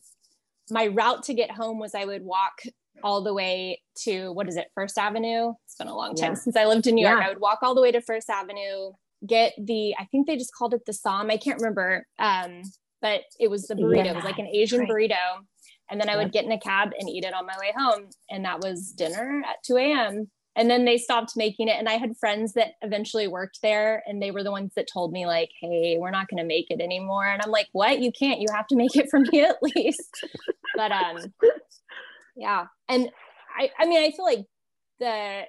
my route to get home was I would walk all the way to what is it, First Avenue? It's been a long time yeah. since I lived in New York. Yeah. I would walk all the way to First Avenue, get the, I think they just called it the Som. I can't remember. Um, but it was the burrito. Yeah. It was like an Asian right. burrito. And then I would get in a cab and eat it on my way home. And that was dinner at 2 a.m. And then they stopped making it. And I had friends that eventually worked there. And they were the ones that told me, like, hey, we're not going to make it anymore. And I'm like, what? You can't. You have to make it for me at least. but um, yeah and i i mean i feel like the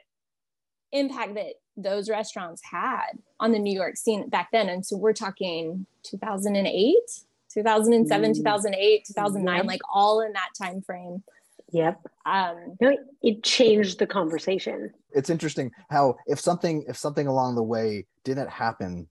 impact that those restaurants had on the new york scene back then and so we're talking 2008 2007 mm. 2008 2009 yep. like all in that time frame yep um it changed the conversation it's interesting how if something if something along the way didn't happen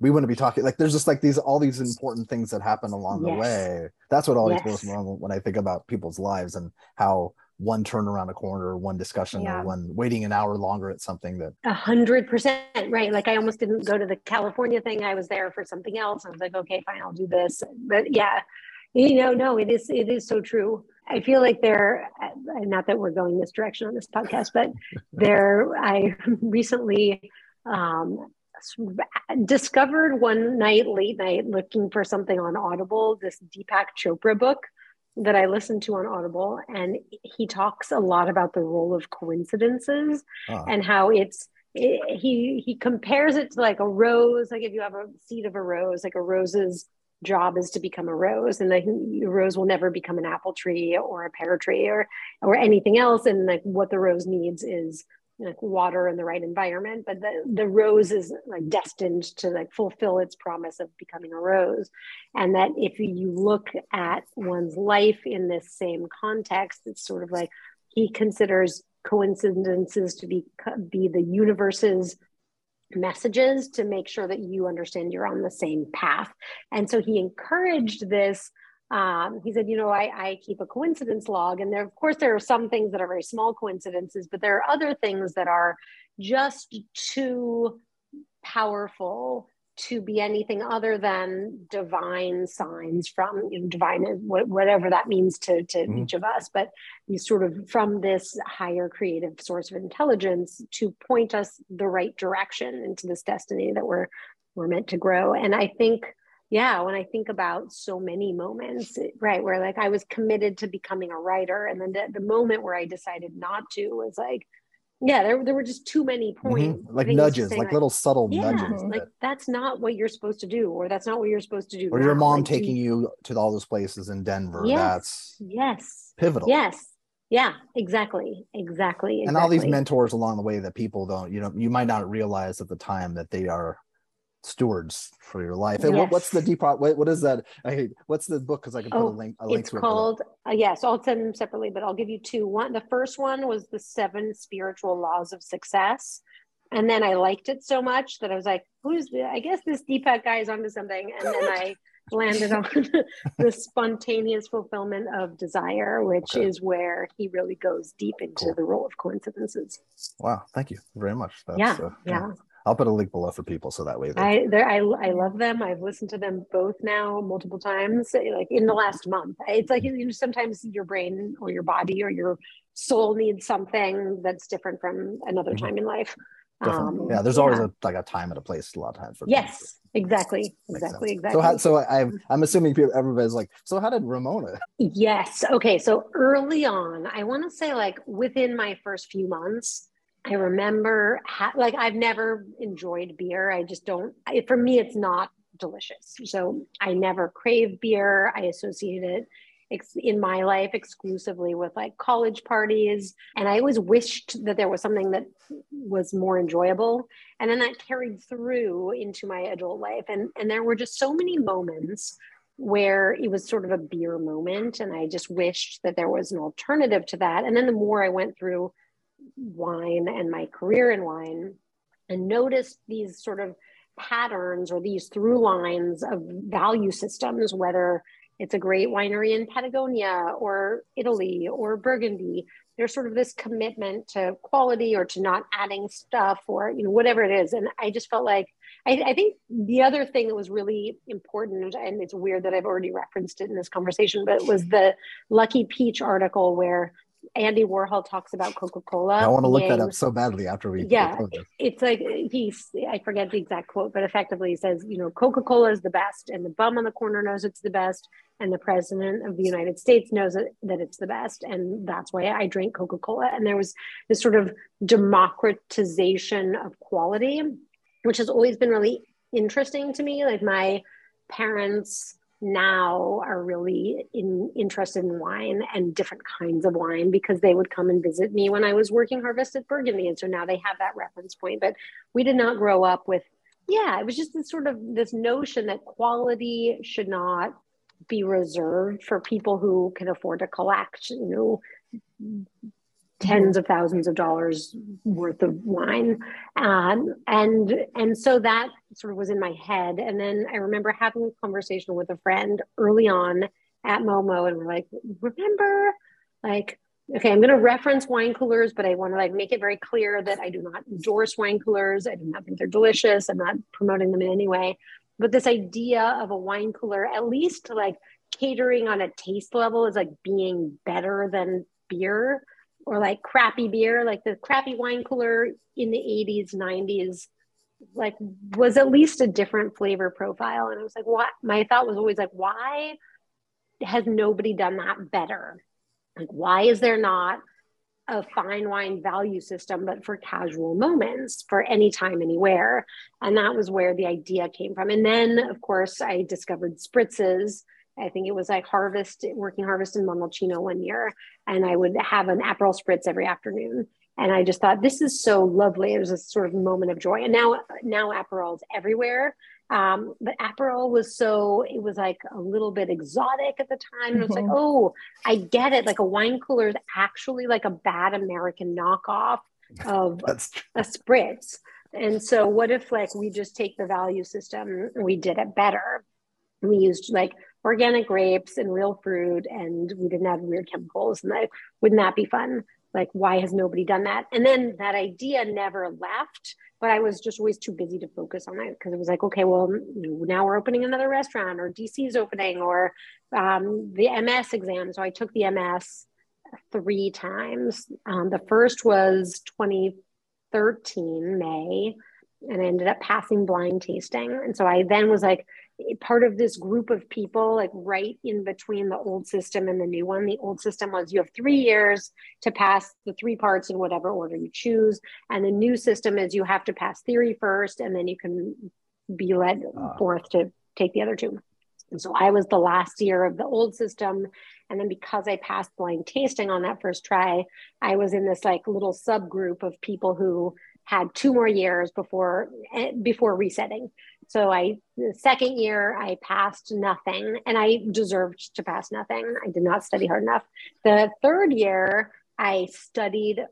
we wouldn't be talking like there's just like these all these important things that happen along yes. the way that's what always yes. blows me when i think about people's lives and how one turn around a corner one discussion yeah. or one waiting an hour longer at something that a hundred percent right like i almost didn't go to the california thing i was there for something else i was like okay fine i'll do this but yeah you know no it is it is so true i feel like there not that we're going this direction on this podcast but there i recently um discovered one night, late night, looking for something on Audible, this Deepak Chopra book that I listened to on Audible. And he talks a lot about the role of coincidences uh-huh. and how it's, it, he he compares it to like a rose like if you have a seed of a rose like a rose's job is to become a rose and the rose will never become an apple tree or a pear tree or or anything else and like what the rose needs is like water in the right environment but the, the rose is like destined to like fulfill its promise of becoming a rose. And that if you look at one's life in this same context it's sort of like he considers coincidences to be be the universe's messages to make sure that you understand you're on the same path. And so he encouraged this um, he said, you know, I, I keep a coincidence log, and there, of course, there are some things that are very small coincidences, but there are other things that are just too powerful to be anything other than divine signs from you know, divine whatever that means to, to mm-hmm. each of us but you sort of from this higher creative source of intelligence to point us the right direction into this destiny that we're we're meant to grow and i think yeah when i think about so many moments right where like i was committed to becoming a writer and then the, the moment where i decided not to was like yeah there, there were just too many points. Mm-hmm. like nudges like, like, little subtle yeah, nudges. like that. that's not what you're supposed to do or that's not what you're supposed to do. Or now. your mom like, taking you to all those places in denver. Yes, that's yes. pivotal. Yes. Yeah exactly exactly and all these mentors along the way that people don't you know you might not realize at the time that they are stewards for your life. And yes. what's the deep? What, what is that? I hate. What's the book? Because I can put oh, a link. A link it's called. It uh, yes, I'll send them separately, but I'll give you two. One, the first one was the Seven Spiritual Laws of Success, and then I liked it so much that I was like, "Who's? The, I guess this Deepak guy is onto something." And then I landed on the spontaneous fulfillment of desire, which okay. is where he really goes deep into cool. the role of coincidences. Wow, thank you very much. That's, yeah, uh, yeah. I'll put a link below for people so that way. They... I there I I love them. I've listened to them both now multiple times, like in the last month. It's like you know, sometimes your brain or your body or your soul needs something that's different from another mm-hmm. time in life. Um, yeah, there's yeah. always a like a time and a place a lot of times for yes, exactly, exactly, exactly. So, how, so I'm I'm assuming people, everybody's like, so how did Ramona? Yes. Okay. So early on, I want to say like within my first few months, I remember, ha- like, I've never enjoyed beer. I just don't, for me, it's not delicious. So I never crave beer. I associate it ex- in my life exclusively with like college parties. And I always wished that there was something that was more enjoyable. And then that carried through into my adult life. And, and there were just so many moments where it was sort of a beer moment. And I just wished that there was an alternative to that. And then the more I went through, wine and my career in wine and noticed these sort of patterns or these through lines of value systems, whether it's a great winery in Patagonia or Italy or Burgundy. There's sort of this commitment to quality or to not adding stuff or you know whatever it is. And I just felt like I, I think the other thing that was really important, and it's weird that I've already referenced it in this conversation, but was the Lucky Peach article where Andy Warhol talks about Coca Cola. I want to look that up so badly after we. Yeah, it's like he's I forget the exact quote, but effectively he says, you know, Coca Cola is the best, and the bum on the corner knows it's the best, and the president of the United States knows that, that it's the best, and that's why I drink Coca Cola. And there was this sort of democratization of quality, which has always been really interesting to me. Like my parents now are really in, interested in wine and different kinds of wine because they would come and visit me when I was working Harvest at Burgundy. And so now they have that reference point. But we did not grow up with, yeah, it was just this sort of this notion that quality should not be reserved for people who can afford to collect, you know, tens of thousands of dollars worth of wine. Um, and and so that sort of was in my head. And then i remember having a conversation with a friend early on at momo and we're like remember? Like okay i'm going to reference wine coolers but i want to like make it very clear that i do not endorse wine coolers. I do not think they're delicious. I'm not promoting them in any way. But this idea of a wine cooler at least like catering on a taste level is like being better than beer or like crappy beer, like the crappy wine cooler in the 80s, 90s, like was at least a different flavor profile. And I was like, what? My thought was always like, why has nobody done that better? Like, why is there not a fine wine value system, but for casual moments, for any time, anywhere? And that was where the idea came from. And then, of course, I discovered spritzes I think it was like harvest, working harvest in Montalcino one year. And I would have an Aperol spritz every afternoon. And I just thought, this is so lovely. It was a sort of moment of joy. And now, now Aperol's everywhere. Um, but Aperol was so, it was like a little bit exotic at the time. And mm-hmm. was like, oh, I get it. Like a wine cooler is actually like a bad American knockoff of a spritz. And so what if like we just take the value system, we did it better. We used like organic grapes and real fruit and we didn't have weird chemicals and that wouldn't that be fun? Like why has nobody done that? And then that idea never left but i was just always too busy to focus on it because it was like okay well now we're opening another restaurant or dc's opening or um, the ms exam. So i took the ms three times. Um, the first was 2013 may and I ended up passing blind tasting. And so I then was like part of this group of people, like right in between the old system and the new one. The old system was you have three years to pass the three parts in whatever order you choose. And the new system is you have to pass theory first, and then you can be led uh. forth to take the other two. And so I was the last year of the old system. And then because I passed blind tasting on that first try, I was in this like little subgroup of people who had two more years before eh, before resetting. So I the second year I passed nothing and I deserved to pass nothing. I did not study hard enough. The third year I studied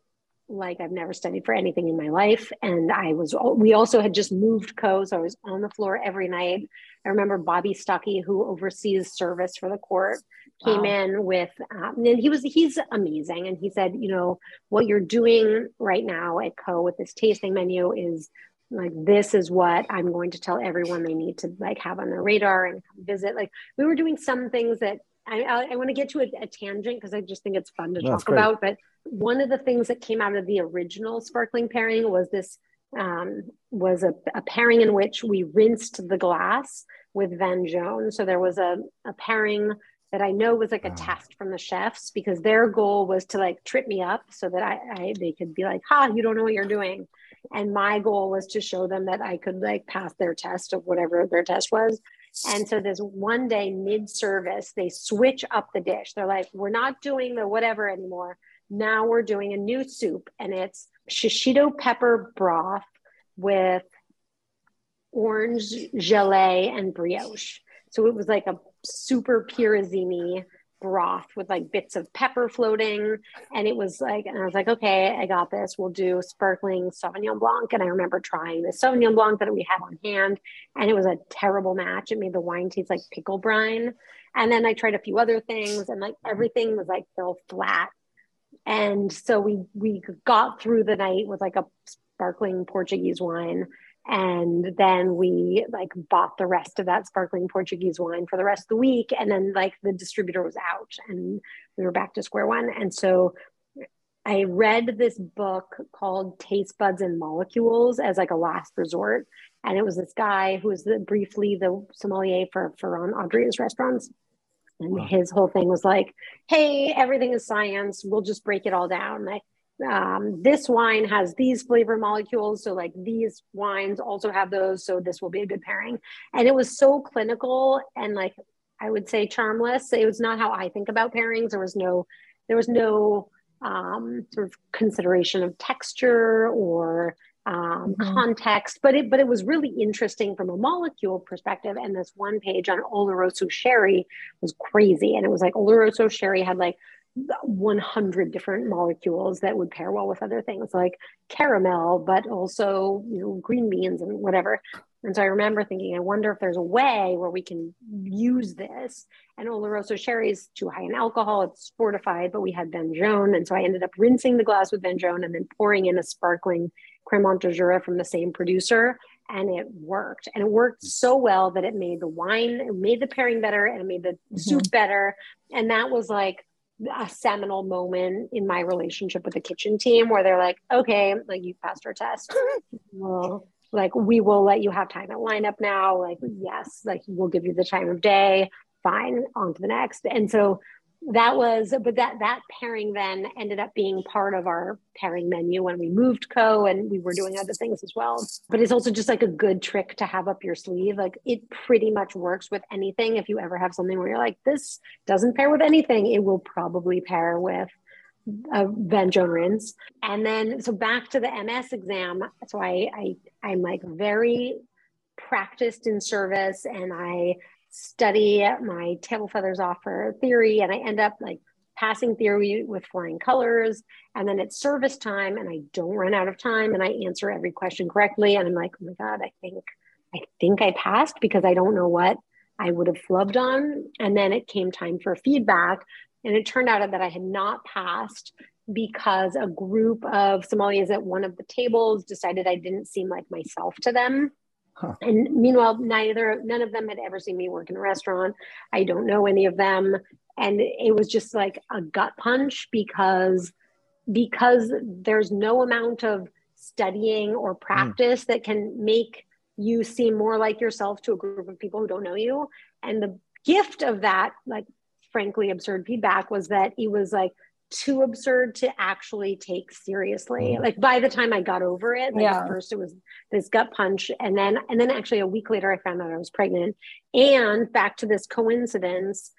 like I've never studied for anything in my life and I was we also had just moved Ko so I was on the floor every night. I remember Bobby Stuckey who oversees service for the court came wow. in with um, and he was he's amazing and he said you know what you're doing right now at Ko with this tasting menu is like this is what i'm going to tell everyone they need to like have on their radar and visit. Like we were doing some things that i, I, I want to get to a, a tangent because i just think it's fun to no, talk about but one of the things that came out of the original sparkling pairing was this um, was a, a pairing in which we rinsed the glass with Vin Jaune. So there was a, a pairing that I know was like a test from the chefs because their goal was to like trip me up so that I, I they could be like, ha, you don't know what you're doing. And my goal was to show them that I could like pass their test of whatever their test was. And so this one day mid service, they switch up the dish. They're like, we're not doing the whatever anymore. Now we're doing a new soup and it's shishito pepper broth with orange gelée and brioche. So it was like a super pirozzini broth with like bits of pepper floating. And it was like, and I was like, okay, I got this. We'll do sparkling Sauvignon Blanc. And I remember trying the Sauvignon Blanc that we had on hand, and it was a terrible match. It made the wine taste like pickle brine. And then I tried a few other things, and like everything was like fell flat. And so we we got through the night with like a sparkling Portuguese wine and then we like bought the rest of that sparkling portuguese wine for the rest of the week. And then like the distributor was out and we were back to square one. And so i read this book called taste buds and molecules as like a last resort. And it was this guy who was the, briefly the sommelier for Ferran Adria's restaurants. And wow. his whole thing was like hey everything is science. We'll just break it all down. Like um, this wine has these flavor molecules. So, like, these wines also have those. So, this will be a good pairing. And it was so clinical and, like, I would say charmless. It was not how I think about pairings. There was no, there was no um, sort of consideration of texture or um, mm-hmm. context, but it but it was really interesting from a molecule perspective. And this one page on Oloroso sherry was crazy, and it was like Oloroso sherry had like 100 different molecules that would pair well with other things like caramel, but also you know green beans and whatever. And so I remember thinking, I wonder if there's a way where we can use this. And Oloroso sherry is too high in alcohol; it's fortified, but we had Vin Jaune, and so I ended up rinsing the glass with Vin Jaune and then pouring in a sparkling Cremant de Jura from the same producer and it worked and it worked so well that it made the wine it made the pairing better and it made the mm-hmm. soup better and that was like a seminal moment in my relationship with the kitchen team where they're like, okay, like you passed our test. well, like we will let you have time at lineup now. Like, yes, like we'll give you the time of day. Fine, on to the next. And so that was but that that pairing then ended up being part of our pairing menu when we moved Ko and we were doing other things as well. But it's also just like a good trick to have up your sleeve. Like it pretty much works with anything. If you ever have something where you're like this doesn't pair with anything it will probably pair with a Vin Jaune rinse. And then so back to the ms exam. So i i i'm like very practiced in service and i study my table feathers off for theory and I end up like passing theory with flying colors and then it's service time and I don't run out of time and I answer every question correctly and I'm like, oh my God, I think I think I passed because I don't know what I would have flubbed on. And then it came time for feedback and it turned out that I had not passed because a group of Somalis at one of the tables decided I didn't seem like myself to them. Huh. And meanwhile, neither none of them had ever seen me work in a restaurant. I don't know any of them, and it was just like a gut punch because because there's no amount of studying or hmm. practice mm. that can make you seem more like yourself to a group of people who don't know you. And the gift of that, like frankly absurd feedback, was that it was like too absurd to actually take seriously. Mm. Like by the time I got over it, like yeah. first it was this gut punch, and then and then actually a week later I found out I was pregnant. And back to this coincidence,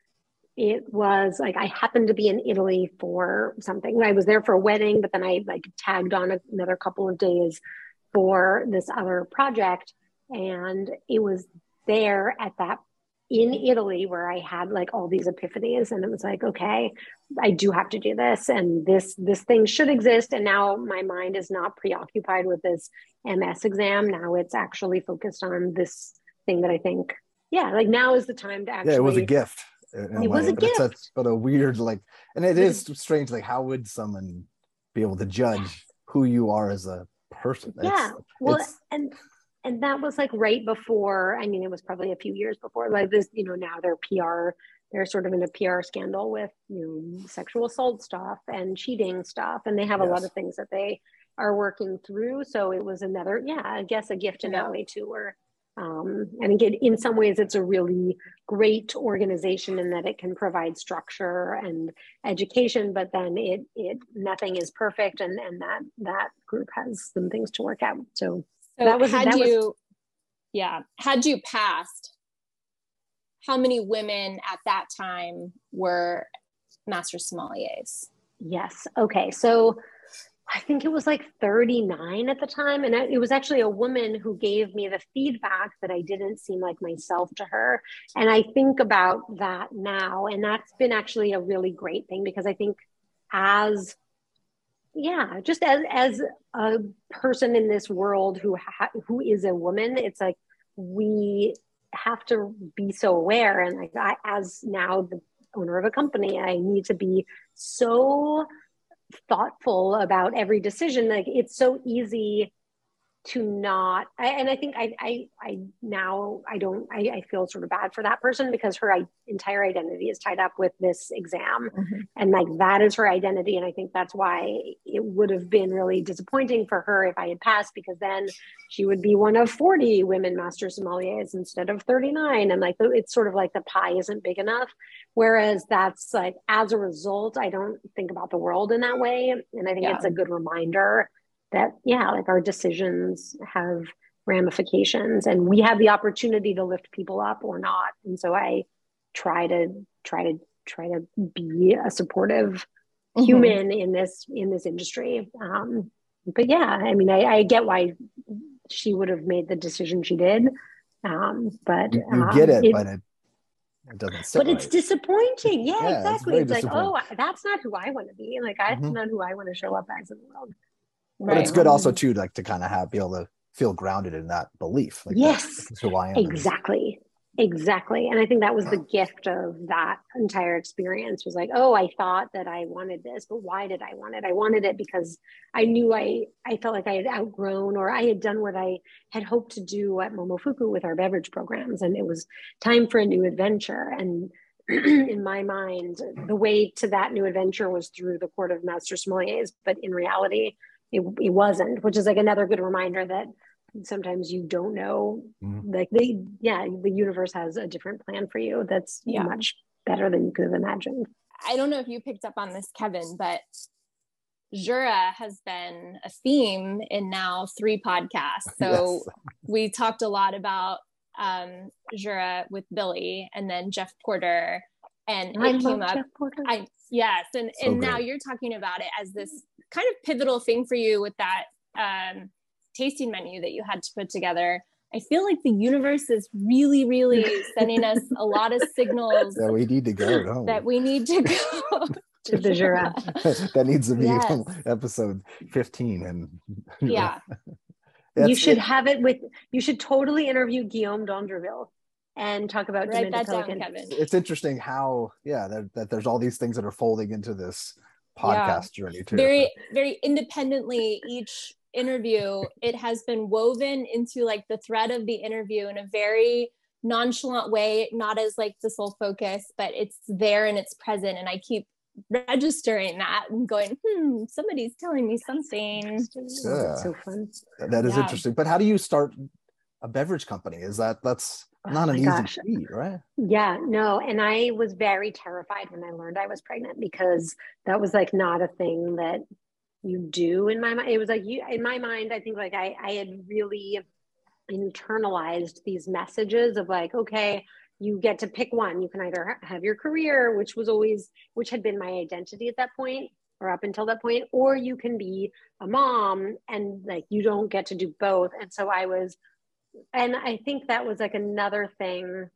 it was like I happened to be in Italy for something. I was there for a wedding, but then I like tagged on another couple of days for this other project. And it was there at that in Italy where I had like all these epiphanies and it was like, okay, I do have to do this and this this thing should exist. And now my mind is not preoccupied with this MS exam. Now it's actually focused on this thing that I think, yeah, like now is the time to actually Yeah, it was a gift. It was a but gift. But a weird like and it is strange, like how would someone be able to judge who you are as a person? Yeah. It's, well it's, and and that was like right before i mean it was probably a few years before like this you know now they're pr they're sort of in a pr scandal with you know sexual assault stuff and cheating stuff and they have yes. a lot of things that they are working through so it was another yeah i guess a gift in yeah. that way too where um, and again in some ways it's a really great organization in that it can provide structure and education but then it it nothing is perfect and and that that group has some things to work out so so that was had that you, was... yeah, had you passed, how many women at that time were master sommeliers? Yes. Okay. So I think it was like 39 at the time. And it was actually a woman who gave me the feedback that I didn't seem like myself to her. And I think about that now. And that's been actually a really great thing because I think as yeah just as as a person in this world who ha- who is a woman it's like we have to be so aware. And like I, as now the owner of a company i need to be so thoughtful about every decision. Like it's so easy to not and i think i i, I now i don't I, I feel sort of bad for that person because her I, entire identity is tied up with this exam mm-hmm. and like that is her identity and i think that's why it would have been really disappointing for her if i had passed because then she would be one of 40 women master sommeliers instead of 39 and like it's sort of like the pie isn't big enough whereas that's like as a result i don't think about the world in that way and i think yeah. it's a good reminder that yeah like our decisions have ramifications and we have the opportunity to lift people up or not. And so i try to try to try to be a supportive mm-hmm. human in this in this industry. Um but yeah i mean I, I get why she would have made the decision she did. Um but you, you get it, it but it it doesn't but right. it's disappointing. Yeah, yeah exactly. it's, it's like oh that's not who i want to be. Like that's mm-hmm. not who i want to show up as in the world Right. But it's good also too, like to kind of have be able to feel grounded in that belief. Like yes, who I am. Exactly. Exactly. And I think that was the gift of that entire experience was like, oh, I thought that I wanted this, but why did I want it? I wanted it because I knew I I felt like I had outgrown or I had done what I had hoped to do at Momofuku with our beverage programs. And it was time for a new adventure. And in my mind, the way to that new adventure was through the court of master sommeliers. But in reality, it, it wasn't, which is like another good reminder that sometimes you don't know mm-hmm. like they yeah the universe has a different plan for you that's yeah. much better than you could have imagined i don't know if you picked up on this kevin but jura has been a theme in now three podcasts so yes. we talked a lot about um jura with billy and then jeff porter and I it came up i yes and so and now you're talking about it as this kind of pivotal thing for you with that um, tasting menu that you had to put together. I feel like the universe is really, really sending us a lot of signals that we need to go. That we need to go to the Jura. that needs to be yes. episode 15. And yeah. you should it. have it with, you should totally interview Guillaume d'Angerville and talk about Write that down, Kevin. It's interesting how, yeah, that, that there's all these things that are folding into this podcast yeah. journey too. Very, very independently each interview, it has been woven into like the thread of the interview in a very nonchalant way, not as like the sole focus, but it's there and it's present. And I keep registering that and going, hmm, somebody's telling me something. Yeah. so fun. That is yeah. interesting. But how do you start a beverage company? Is that that's not oh an easy feat, right? Yeah, no. And I was very terrified when I learned I was pregnant because that was like not a thing that you do in my mind. It was like you in my mind, I think like I, I had really internalized these messages of like, okay, you get to pick one. You can either have your career, which was always, which had been my identity at that point or up until that point, or you can be a mom and like you don't get to do both. And so I was, and I think that was like another thing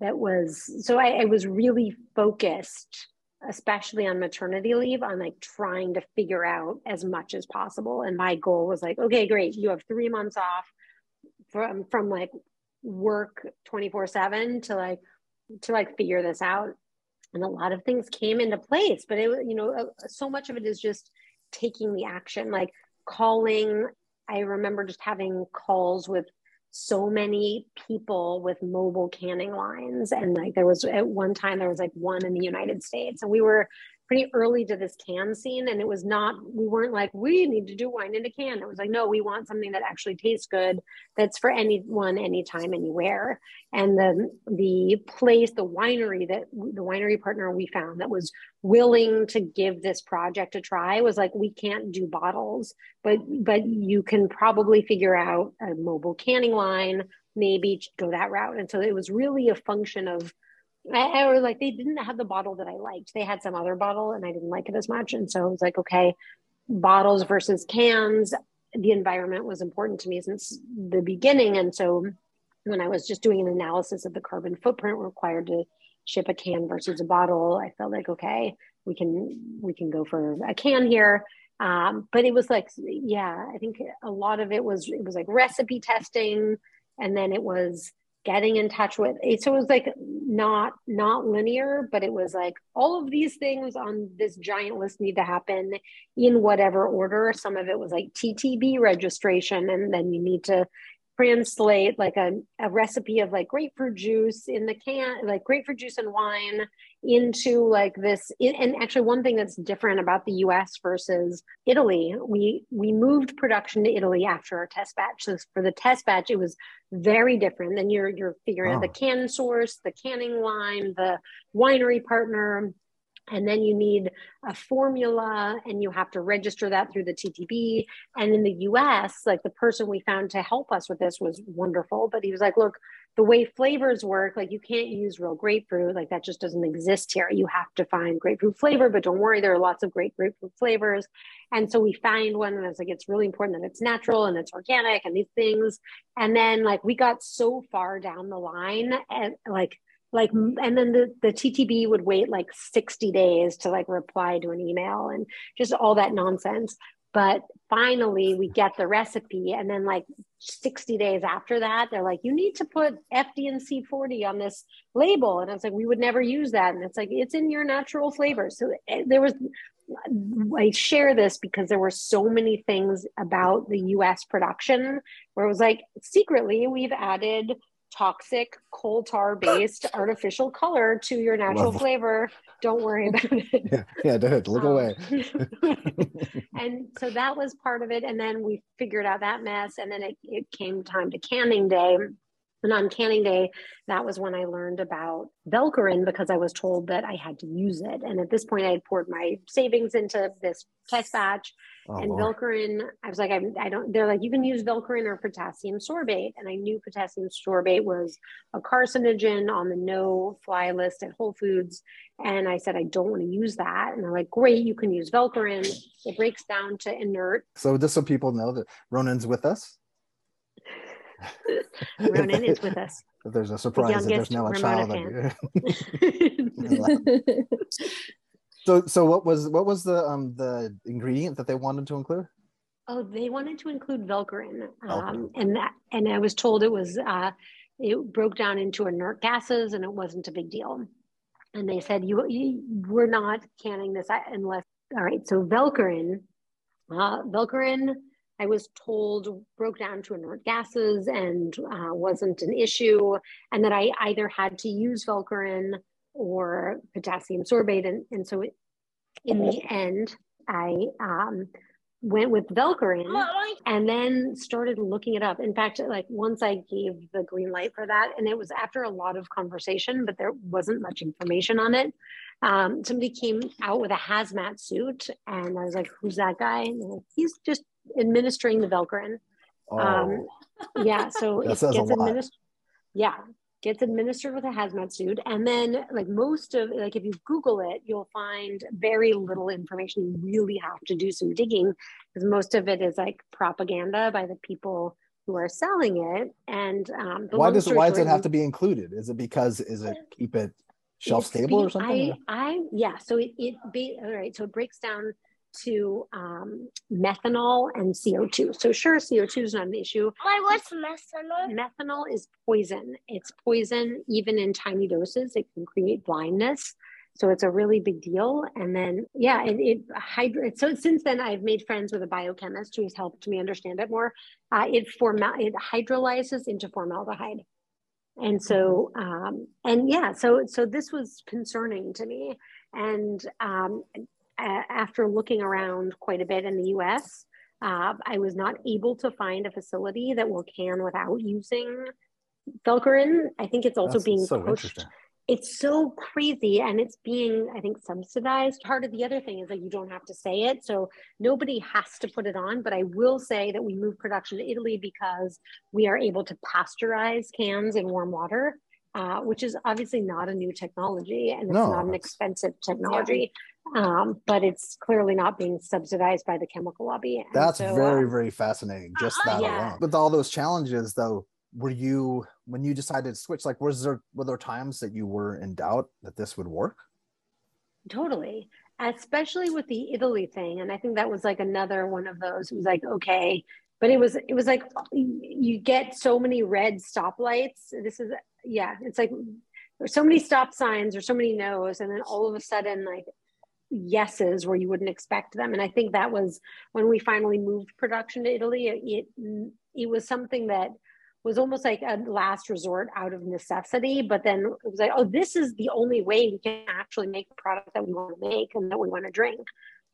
that was, so I, I was really focused especially on maternity leave on like trying to figure out as much as possible. And my goal was like okay great you have 3 months off from from like work 24 7 to like to like figure this out. And a lot of things came into place but it you know uh, so much of it is just taking the action. Like calling i remember just having calls with so many people with mobile canning lines. And like there was at one time there was like one in the united states. And we were pretty early to this can scene and it was not we weren't like we need to do wine in a can. It was like no we want something that actually tastes good that's for anyone anytime anywhere. And the the place the winery that the winery partner we found that was willing to give this project a try was like we can't do bottles but but you can probably figure out a mobile canning line maybe go that route. And so it was really a function of I, or like they didn't have the bottle that I liked. They had some other bottle and I didn't like it as much. And so I was like, okay, bottles versus cans. The environment was important to me since the beginning. And so when I was just doing an analysis of the carbon footprint required to ship a can versus a bottle, I felt like, okay, we can we can go for a can here. Um, but it was like, yeah, I think a lot of it was it was like recipe testing, and then it was getting in touch with. So it was like not not linear but it was like all of these things on this giant list need to happen in whatever order. Some of it was like ttb registration and then you need to translate like a, a recipe of like grapefruit juice in the can like grapefruit juice and wine into like this and actually one thing that's different about the US versus Italy we we moved production to Italy after our test batch. So for the test batch it was very different then you're you're figuring out the oh. can source the canning line the winery partner and then you need a formula and you have to register that through the TTB. And in the US, like the person we found to help us with this was wonderful, but he was like, look, the way flavors work, like you can't use real grapefruit, like that just doesn't exist here. You have to find grapefruit flavor, but don't worry, there are lots of great grapefruit flavors. And so we find one and it's like, it's really important that it's natural and it's organic and these things. And then like we got so far down the line and like like and then the, the ttb would wait like 60 days to like reply to an email and just all that nonsense. But finally we get the recipe and then like 60 days after that they're like you need to put fd&c 40 on this label. And i was like we would never use that. And it's like it's in your natural flavor. So eh, there was i share this because there were so many things about the us production where it was like secretly we've added toxic coal tar based artificial color to your natural Love. flavor. Don't worry about it. Yeah, yeah don't look um, away. and so that was part of it. And then we figured out that mess. And then it, it came time to canning day. And on canning day, that was when I learned about Velcorin because I was told that I had to use it. And at this point, I had poured my savings into this test batch. Oh, and. Velcorin, I was like, I, I, don't, they're like, you can use Velcorin or potassium sorbate. And I knew potassium sorbate was a carcinogen on the no fly list at Whole Foods. And I said, I don't want to use that. And they're like, great, you can use Velcorin. It breaks down to inert. So just so people know that Ronan's with us. Ronan is with us. If there's a surprise, the there's now a child. so, so what was what was the um the ingredient that they wanted to include? Oh, they wanted to include Velcorin, um, and that, and I was told it was uh, it broke down into inert gases, and it wasn't a big deal. And they said you, you we're not canning this unless all right, so Velcorin, uh, Velcorin, I was told broke down to inert gases and uh, wasn't an issue, and that I either had to use Velcorin or potassium sorbate, and, and so it, in the end, I um, went with Velcorin and then started looking it up. In fact, like once I gave the green light for that, and it was after a lot of conversation, but there wasn't much information on it. Um, somebody came out with a hazmat suit, and I was like, "Who's that guy?" Like, he's just administering the Velcorin. Oh, Um, yeah, so it gets administered. Yeah, gets administered with a hazmat suit, and then like most of like if you Google it, you'll find very little information. You really have to do some digging because most of it is like propaganda by the people who are selling it. And um, the why does why does it have to be included? Is it because is it keep it shelf stable or something? I, I yeah. So it it be all right. So it breaks down to um, methanol and CO2. So sure, CO2 is not an issue. Why what's methanol? Methanol is poison. It's poison even in tiny doses. It can create blindness. So it's a really big deal. And then, yeah, it, it hydro. So since then, I've made friends with a biochemist who has helped me understand it more. Uh, it formal it hydrolyzes into formaldehyde, and so um, and yeah, so so this was concerning to me. And um, after looking around quite a bit in the U.S., uh, I was not able to find a facility that will can without using Velcorin. I think it's also That's being so pushed. interesting. It's so crazy and it's being, I think, subsidized. Part of the other thing is that you don't have to say it. So nobody has to put it on. But I will say that we moved production to Italy because we are able to pasteurize cans in warm water. Uh, which is obviously not a new technology and it's No, not an expensive technology, um, but it's clearly not being subsidized by the chemical lobby. And That's so, very, uh, very fascinating. Just that yeah. alone. With all those challenges, though, were you when you decided to switch? Like, was there were there times that you were in doubt that this would work? Totally. Especially with the Italy thing. And I think that was like another one of those. It was like, okay. But it was it was like you get so many red stoplights. This is yeah, it's like there's so many stop signs or so many no's, and then all of a sudden like yeses where you wouldn't expect them. And I think that was when we finally moved production to Italy. It it, was something that was almost like a last resort out of necessity. But then it was like, oh, this is the only way we can actually make the product that we want to make and that we want to drink.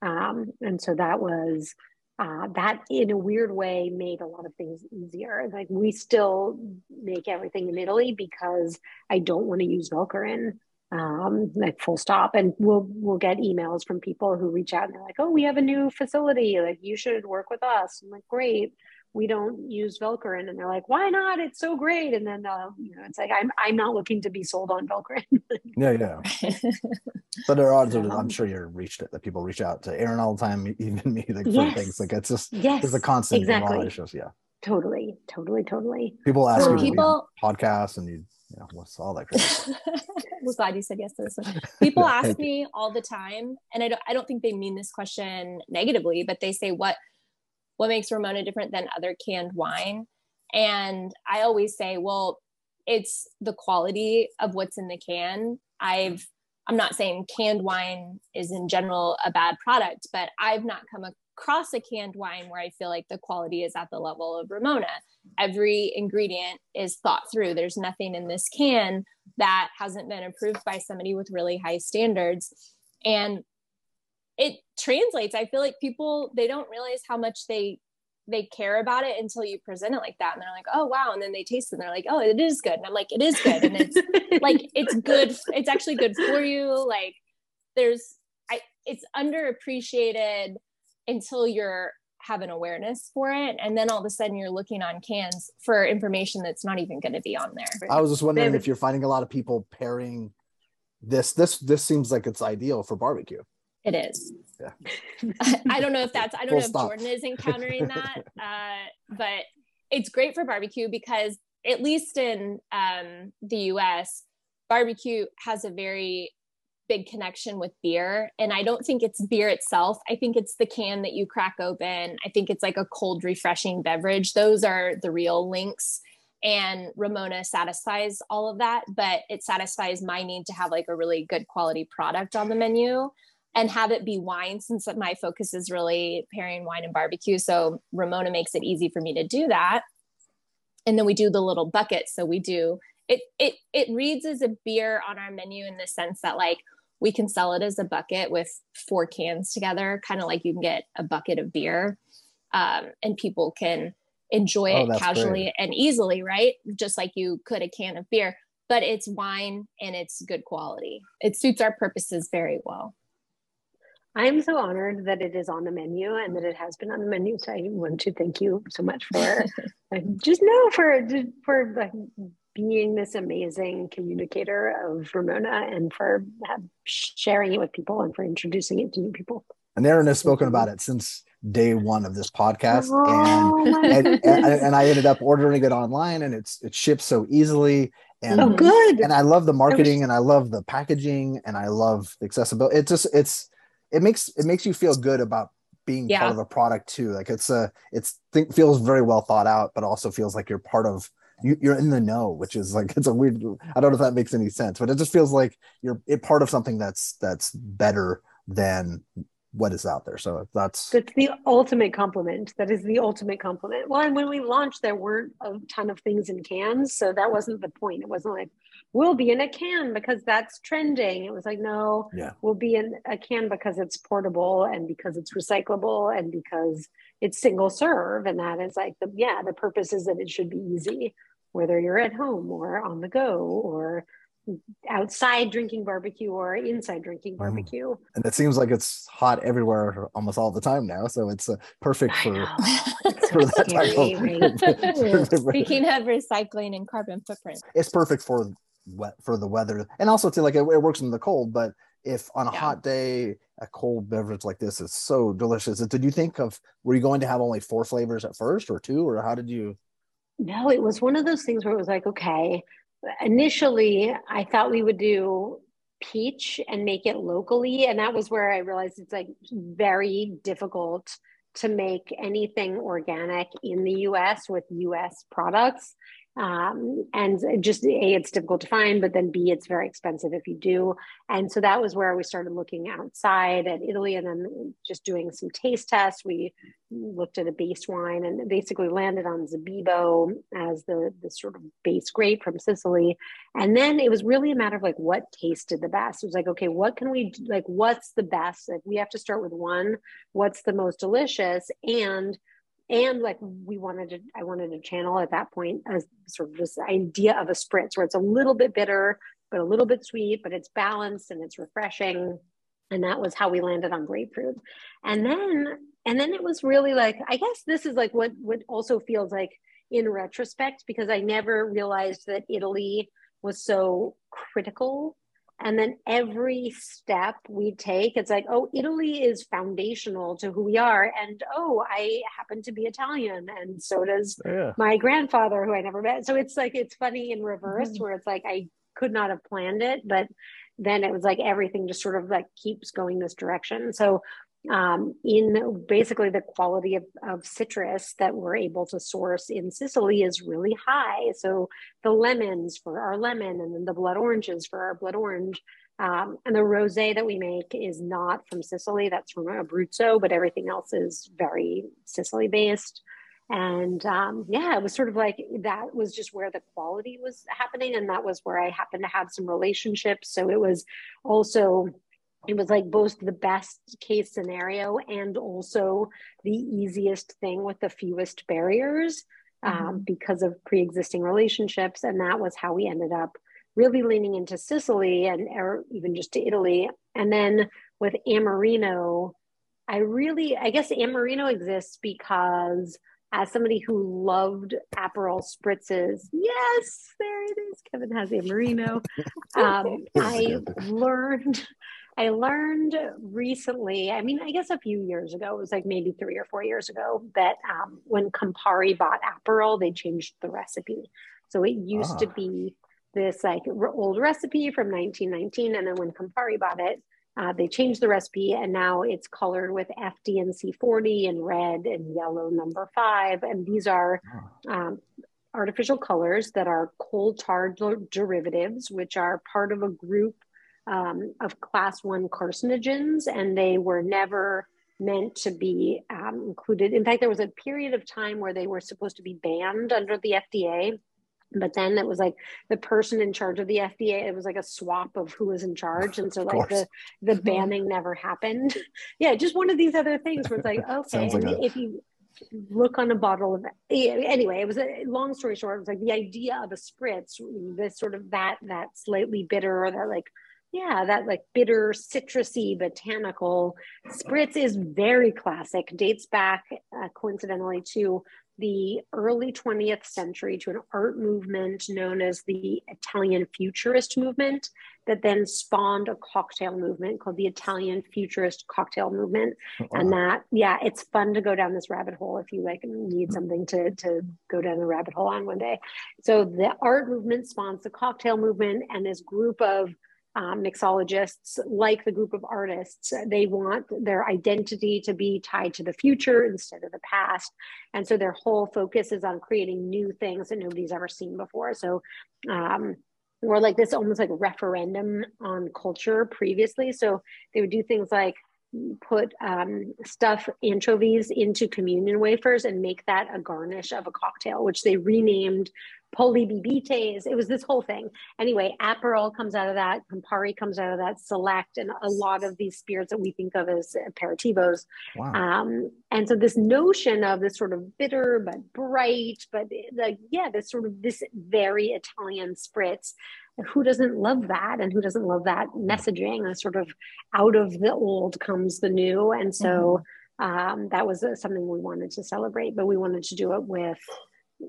Um, and so that was uh, that in a weird way made a lot of things easier. Like we still make everything in Italy because I don't want to use Velcorin. Um, like full stop. And we'll we'll get emails from people who reach out and they're like, oh, we have a new facility. Like you should work with us. I'm like, great we don't use Velcorin. And they're like, why not? It's so great. And then, uh, you know, it's like, I'm, I'm not looking to be sold on Velcorin. Yeah, yeah. But there are, Yeah. I'm sure you're reached it that people reach out to Erin all the time, even me, like for Yes. things like it's just yes, there's a constant exactly. exactly. issues. Yeah, totally, totally, totally. people ask So you to be on people- podcasts and you, you know, what's all that. Was glad you said yes to this one. People ask thank you. me all the time, and I don't I don't think they mean this question negatively, but they say what what makes Ramona different than other canned wine? And I always say, well, it's the quality of what's in the can. I've I'm not saying canned wine is in general a bad product, but I've not come across a canned wine where I feel like the quality is at the level of Ramona. Every ingredient is thought through. There's nothing in this can that hasn't been approved by somebody with really high standards. And it translates. I feel like people they don't realize how much they they care about it until you present it like that. And they're like, oh wow. And then they taste it and they're like, oh, it is good. And I'm like, it is good. And it's like it's good it's actually good for you like there's i it's underappreciated until you're have an awareness for it and then all of a sudden you're looking on cans for information that's not even going to be on there I was just wondering David- if you're finding a lot of people pairing this. This this seems like it's ideal for barbecue. it is Yeah. i don't know if that's i don't Full know if stop. jordan is encountering that uh, but it's great for barbecue because at least in um, the us barbecue has a very big connection with beer and i don't think it's beer itself i think it's the can that you crack open i think it's like a cold refreshing beverage those are the real links and ramona satisfies all of that but it satisfies my need to have like a really good quality product on the menu and have it be wine since my focus is really pairing wine and barbecue. So Ramona makes it easy for me to do that. And then we do the little buckets. So we do it it it reads as a beer on our menu in the sense that like we can sell it as a bucket with four cans together, kind of like you can get a bucket of beer. Um, and people can enjoy oh, it casually great. and easily, right? Just like you could a can of beer, but it's wine and it's good quality. It suits our purposes very well. I am so honored that it is on the menu and that it has been on the menu. So I want to thank you so much for just know for for like, being this amazing communicator of Ramona and for sharing it with people and for introducing it to new people. And Erin has spoken about it since day one of this podcast, oh, and, and, and, and I ended up ordering it online, and it's it ships so easily. And, oh, good. And I love the marketing, and I love the packaging, and I love the accessibility. It just it's it makes it makes you feel good about being yeah. part of a product too. Like it's a it's think feels very well thought out, but also feels like you're part of you, you're in the know, which is like it's a weird. I don't know if that makes any sense, but it just feels like you're it part of something that's that's better than what is out there. So that's that's the ultimate compliment. That is the ultimate compliment. Well, and when we launched, there weren't a ton of things in cans, so that wasn't the point. It wasn't like we'll be in a can because that's trending. It was like no, yeah, we'll be in a can because it's portable and because it's recyclable and because it's single serve, and that is like the yeah. The purpose is that it should be easy, whether you're at home or on the go or outside drinking barbecue or inside drinking mm. barbecue. And it seems like it's hot everywhere almost all the time now. So it's uh, perfect for, for that type of. Speaking of recycling and carbon footprint, it's perfect for wet for the weather and also to like it, it works in the cold. But if on a yeah. hot day, a cold beverage like this is so delicious. Did you think of were you going to have only four flavors at first or two, or how did you? No, it was one of those things where it was like, okay, initially I thought we would do peach and make it locally. And that was where I realized it's like very difficult to make anything organic in the US with US products. Um, and just a it's difficult to find but then b it's very expensive if you do and so that was where we started looking outside at italy and then just doing some taste tests we looked at a base wine and basically landed on Zibibbo as the, the sort of base grape from Sicily. And then it was really a matter of like what tasted the best. It was like, okay, what can we do? like what's the best? Like we have to start with one, what's the most delicious? And and like we wanted to i wanted to channel at that point as sort of this idea of a spritz where it's a little bit bitter but a little bit sweet but it's balanced and it's refreshing. And that was how we landed on grapefruit. And then and then it was really like i guess this is like what what also feels like in retrospect because i never realized that italy was so critical and then every step we take, it's like, oh, Italy is foundational to who we are. And oh, I happen to be Italian. And so does yeah. my grandfather, who I never met. So it's like, it's funny in reverse, mm-hmm. where it's like, I could not have planned it, but then it was like everything just sort of like keeps going this direction. So um, in basically the quality of, of citrus that we're able to source in Sicily is really high. So the lemons for our lemon, and then the blood oranges for our blood orange. Um, and the rosé that we make is not from Sicily, that's from Abruzzo, but everything else is very Sicily based. And um, yeah, it was sort of like that was just where the quality was happening. And that was where I happened to have some relationships. So it was also it was like both the best case scenario and also the easiest thing with the fewest barriers um, mm-hmm. um, because of pre-existing relationships and that was how we ended up really leaning into sicily and or even just to italy and then with amarino i really i guess amarino exists because as somebody who loved Aperol spritzes, yes, there it is. Kevin has Amarino. Um, I learned I learned recently, I mean, I guess a few years ago, it was like maybe three or four years ago, that um, when Campari bought Aperol, they changed the recipe. So it used ah. to be this like old recipe from 1919. And then when Campari bought it, uh, they changed the recipe and now it's colored with FD&C 40 and red and yellow number five. And these are ah. um, artificial colors that are coal tar derivatives, which are part of a group um, of class one carcinogens, and they were never meant to be um, included. In fact, there was a period of time where they were supposed to be banned under the FDA. But then it was like the person in charge of the FDA, it was like a swap of who was in charge. And so like the, the banning never happened. yeah, just one of these other things where it's like, okay, like a- if you look on a bottle of anyway it was a long story short it was like the idea of a spritz this sort of that that slightly bitter or that like yeah that like bitter citrusy botanical spritz is very classic dates back uh, coincidentally to the early 20th century to an art movement known as the Italian Futurist movement that then spawned a cocktail movement called the Italian Futurist Cocktail Movement. Wow. And that, yeah, it's fun to go down this rabbit hole if you like need something to, to go down the rabbit hole on one day. So the art movement spawns the cocktail movement and this group of um, mixologists, like the group of artists, they want their identity to be tied to the future instead of the past. And so their whole focus is on creating new things that nobody's ever seen before. So, um, or like this almost like referendum on culture previously. So they would do things like put um, stuff anchovies into communion wafers and make that a garnish of a cocktail, which they renamed Polibibites. It was this whole thing. Anyway, Aperol comes out of that, Campari comes out of that, Select, and a lot of these spirits that we think of as aperitivos. Wow. Um, and so this notion of this sort of bitter but bright, but like yeah, this sort of this very Italian spritz. Who doesn't love that, and who doesn't love that messaging? And sort of out of the old comes the new, and so. Mm-hmm. Um, that was uh, something we wanted to celebrate, but we wanted to do it with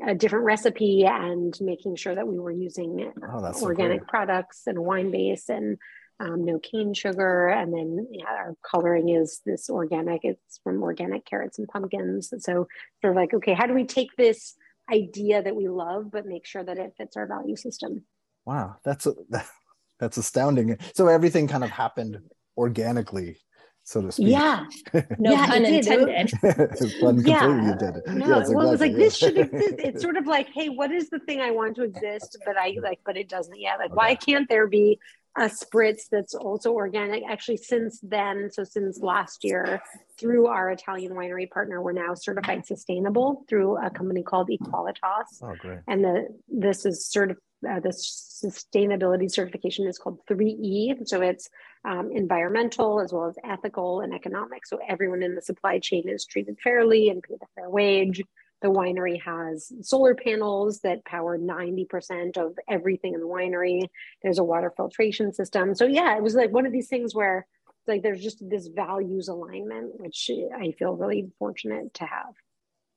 a different recipe and making sure that we were using oh, organic so products and wine base and um, no cane sugar. And then yeah, our coloring is this organic, it's from organic carrots and pumpkins. And so sort of like, okay, how do we take this idea that we love, but make sure that it fits our value system? Wow, that's a, that's astounding. So everything kind of happened organically so to speak. Yeah. No yeah, pun intended. pun yeah. intended. No, yeah, well, it was like this should exist. It's sort of like, hey, what is the thing I want to exist, but I like, but it doesn't yet. Like, okay. why can't there be a spritz that's also organic? Actually, since then, so since last year, through our Italian winery partner, we're now certified sustainable through a company called Equalitas. Oh, great. And the this is certified uh, the sustainability certification is called 3E. So it's um, environmental as well as ethical and economic. So everyone in the supply chain is treated fairly and paid a fair wage. The winery has solar panels that power 90% of everything in the winery. There's a water filtration system. So yeah, it was like one of these things where like there's just this values alignment, which I feel really fortunate to have.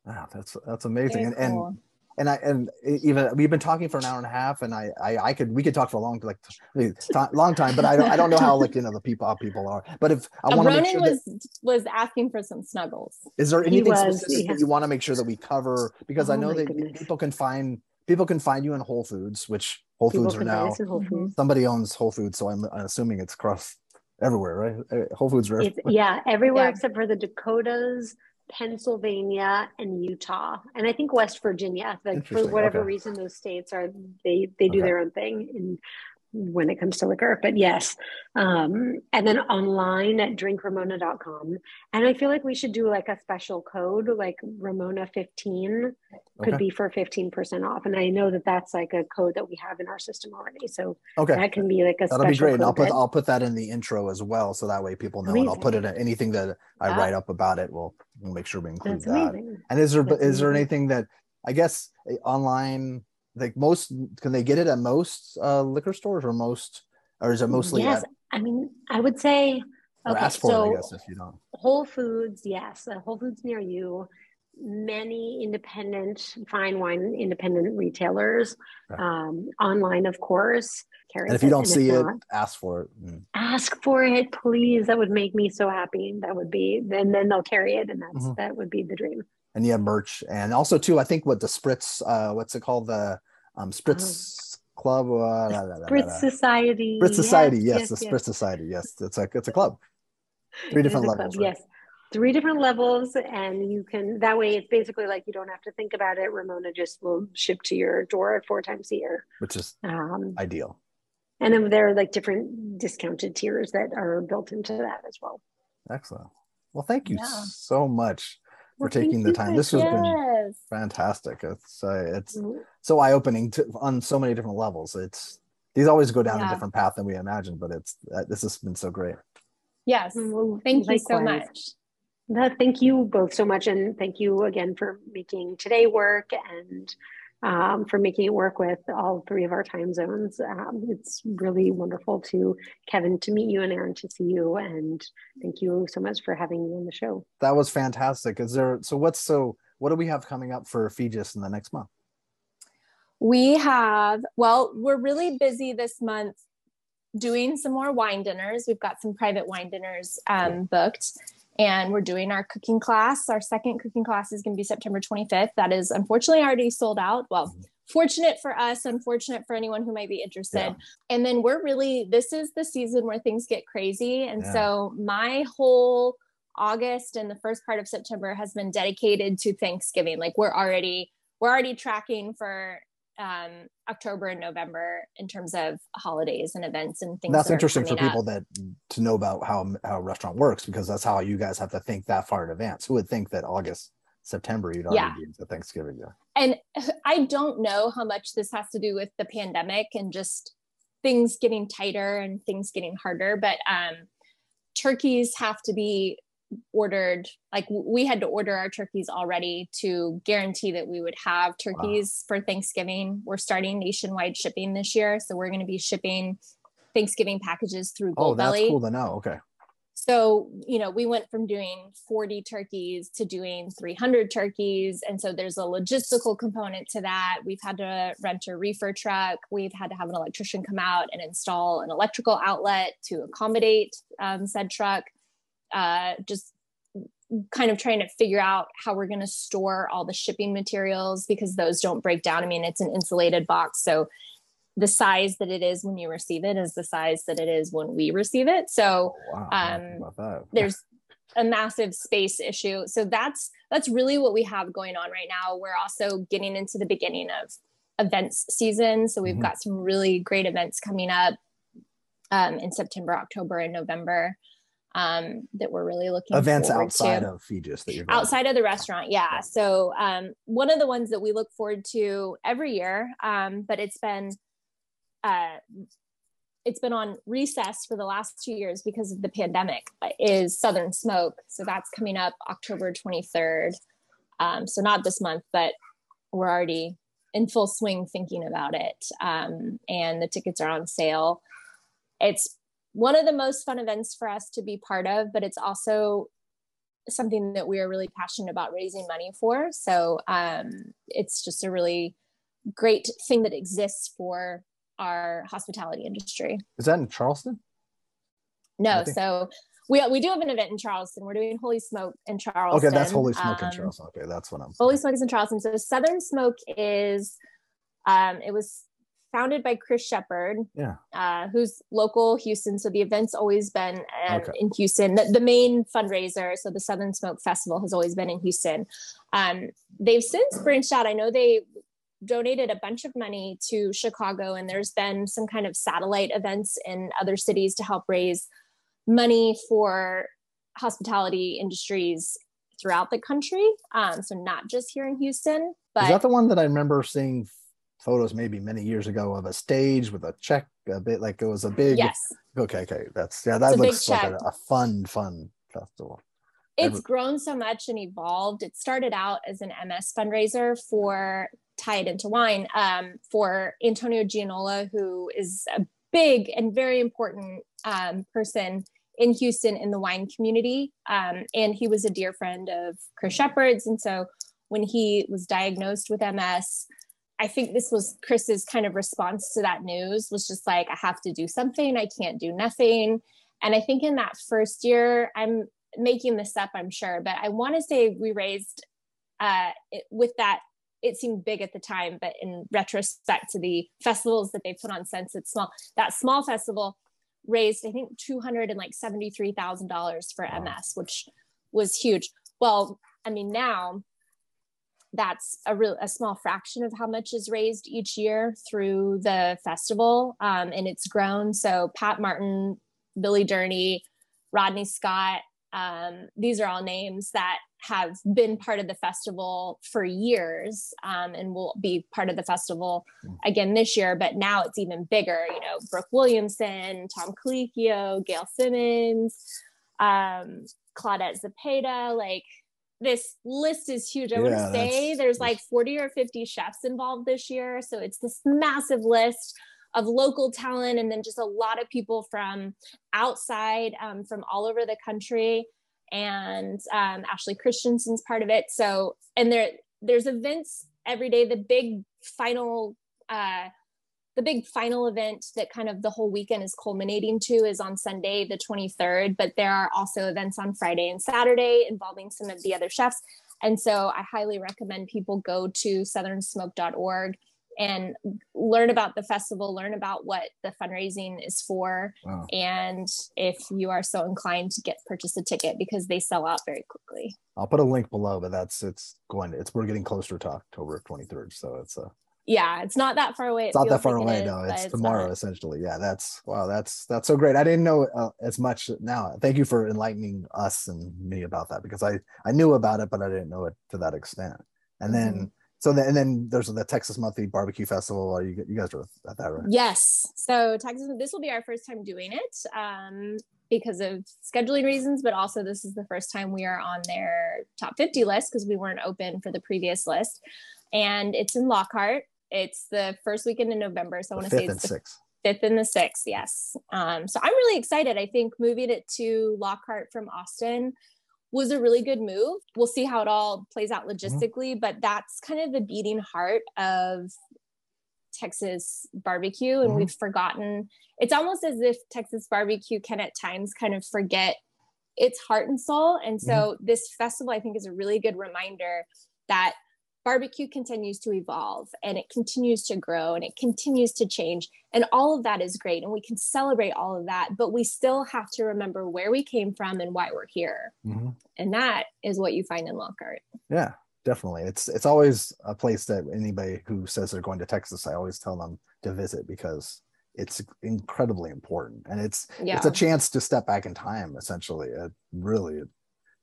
Wow, that's that's amazing. Cool. And, and and I and even we've been talking for an hour and a half, and I I, I could we could talk for a long like long time, but I don't I don't know how like you know the people how people are. But if I want to make sure was that, was asking for some snuggles. Is there anything was, specific yeah. that you want to make sure that we cover? Because oh I know that goodness. people can find people can find you in Whole Foods, which Whole Foods are now Whole Foods. somebody owns Whole Foods, so I'm, I'm assuming it's across everywhere, right? Uh, Whole Foods, right? yeah, everywhere yeah. except for the Dakotas, Pennsylvania and Utah, and I think West Virginia. Like for whatever okay. reason, those states are they they do okay. their own thing. And when it comes to liquor. But yes. Um, and then online at drinkramona.com. And I feel like we should do like a special code, like Ramona 15 could okay. be for 15% off. And I know that that's like a code that we have in our system already. So okay. that can be like a That'll be great. And I'll put, that... I'll put that in the intro as well. So that way people know, amazing. and I'll put it in anything that I write up about it. We'll, we'll make sure we include that's that. Amazing. And is there, that's is there anything that I guess eh, online like most can they get it at most uh, liquor stores or most or is it mostly yes at, i mean i would say okay, ask for so it, I guess, if you don't. Whole Foods, yes, uh, Whole Foods near you. Many independent fine wine independent retailers, right. um, online, of course. And if you don't see it, not, ask for it. Mm. Ask for it, please. That would make me so happy. That would be, and then they'll carry it, and that's mm-hmm. that would be the dream and yeah merch and also too i think what the spritz uh what's it called the um spritz oh. club uh, spritz society spritz society yes, yes, yes the yes. spritz society yes it's a it's a club three different levels club, right? yes three different levels and you can that way it's basically like you don't have to think about it ramona just will ship to your door four times a year which is um, ideal And then there are like different discounted tiers that are built into that as well. Excellent. Well, thank you Yeah. so much for Well, taking the time. This has been fantastic. It's uh, it's Mm, so eye opening on so many different levels. It's these always go down a different path than we imagined, but it's uh, this has been so great. Yes. well, Thank you so much. Thank you both so much. And thank you again for making today work and um, for making it work with all three of our time zones. Um, it's really wonderful to Kevin to meet you and Erin to see you. And thank you so much for having me on the show. That was fantastic. Is there so what's so what do we have coming up for Feges in the next month? We have, well, we're really busy this month doing some more wine dinners. We've got some private wine dinners um, booked, and we're doing our cooking class. Our second cooking class is going to be September 25th. That is unfortunately already sold out. Well, fortunate for us, unfortunate for anyone who might be interested. Yeah. And then we're really, this is the season where things get crazy. And Yeah. so my whole August and the first part of September has been dedicated to Thanksgiving. Like we're already, we're already tracking for um, October and November in terms of holidays and events and things. That's that interesting for coming up. people that to know about how how a restaurant works because that's how you guys have to think that far in advance. Who would think that August, September, you'd already Yeah. be into Thanksgiving? Yeah. and I don't know how much this has to do with the pandemic and just things getting tighter and things getting harder, but um, turkeys have to be ordered. Like we had to order our turkeys already to guarantee that we would have turkeys for Thanksgiving. We're starting nationwide shipping this year, so we're going to be shipping Thanksgiving packages through Oh, that's Goldbelly. cool to know. Okay. So, you know, we went from doing 40 turkeys to doing 300 turkeys. And so there's a logistical component to that. We've had to rent a reefer truck. We've had to have an electrician come out and install an electrical outlet to accommodate um, said truck. Uh, just kind of trying to figure out how we're going to store all the shipping materials because those don't break down. I mean, it's an insulated box. So the size that it is when you receive it is the size that it is when we receive it. So, Oh, wow. Um, think about that. there's a massive space issue so that's that's really what we have going on right now we're also getting into the beginning of events season so we've Mhm. got some really great events coming up um, in september october and november um, that we're really looking events outside to. of Feges that you're outside of the restaurant yeah. So um, one of the ones that we look forward to every year um, but it's been uh, it's been on recess for the last two years because of the pandemic is southern smoke. So that's coming up october 23rd um, so not this month but we're already in full swing thinking about it. Um, and the tickets are on sale. It's one of the most fun events for us to be part of but it's also something that we are really passionate about raising money for. So um, it's just a really great thing that exists for our hospitality industry. Is that in Charleston? No, think- so we we do have an event in Charleston. We're doing Holy Smoke in Charleston. Okay, that's Holy Smoke in Um, Charleston. Okay, that's what I'm. Holy Smoke is in Charleston. So Southern Smoke is um, it was founded by Chris Shepherd, Yeah. uh, who's local Houston. So the event's always been um, Okay. in Houston. The, the main fundraiser, so the Southern Smoke Festival, has always been in Houston. Um, they've since branched out. I know they donated a bunch of money to Chicago, and there's been some kind of satellite events in other cities to help raise money for hospitality industries throughout the country. Um, so not just here in Houston, but Is that the one that I remember seeing photos maybe many years ago of a stage with a check, a bit like it was a big. yes, Okay, okay, that's yeah. It's That a looks like a, a fun, fun festival. it's Every- grown so much and evolved. It started out as an MS fundraiser for Tie It Into Wine um, for Antonio Gianola, who is a big and very important um, person in Houston in the wine community. Um, and he was a dear friend of Chris Shepherd's. And so when he was diagnosed with MS, I think this was Chris's kind of response to that news was just like, I have to do something. I can't do nothing. And I think in that first year, I'm making this up, I'm sure, but I want to say we raised uh, it, with that. It seemed big at the time, but in retrospect to the festivals that they put on since it's small, that small festival raised, I think, two hundred and like seventy three thousand dollars for. MS, which was huge. Well, I mean, now that's a real a small fraction of how much is raised each year through the festival um, and it's grown. So pat martin billy durney rodney scott um, these are all names that have been part of the festival for years um, and will be part of the festival again this year. But now it's even bigger you know brooke williamson tom colicchio gail simmons um, claudette zepeda like this list is huge. I yeah, want to say there's like 40 or 50 chefs involved this year. So it's this massive list of local talent and then just a lot of people from outside, um, from all over the country. And um, Ashley Christensen's part of it. So, and there, there's events every day. The big final uh, the big final event that kind of the whole weekend is culminating to is on Sunday, the 23rd. But there are also events on Friday and Saturday involving some of the other chefs. And so I highly recommend people go to southernsmoke.org and learn about the festival, learn about what the fundraising is for. Wow. And if you are so inclined to get purchase a ticket because they sell out very quickly. I'll put a link below, but that's it's going it's we're getting closer to October 23rd. So it's a yeah, it's not that far away. It it's not that far away. It is, no, it's, it's tomorrow not. essentially. Yeah, that's wow. That's that's so great. I didn't know uh, as much now. Thank you for enlightening us and me about that because I I knew about it, but I didn't know it to that extent. And then mm-hmm. so then and then there's the Texas Monthly Barbecue Festival. Are you you guys are at that right? Yes. So Texas, this will be our first time doing it. Um, because of scheduling reasons, but also this is the first time we are on their top 50 list because we weren't open for the previous list. And it's in Lockhart. It's the first weekend in November. So I want to say it's the sixth. fifth and the sixth. Yes. Um, so I'm really excited. I think moving it to Lockhart from Austin was a really good move. We'll see how it all plays out mm-hmm. logistically, mm-hmm. but that's kind of the beating heart of Texas barbecue. And mm-hmm. we've forgotten, it's almost as if Texas barbecue can at times kind of forget its heart and soul. And so mm-hmm. this festival, I think, is a really good reminder that barbecue continues to evolve and it continues to grow and it continues to change. And all of that is great. And we can celebrate all of that, but we still have to remember where we came from and why we're here. Mm-hmm. And that is what you find in Lockhart. Yeah, definitely. It's it's always a place that anybody who says they're going to Texas, I always tell them to visit because it's incredibly important and it's yeah. it's a chance to step back in time essentially it really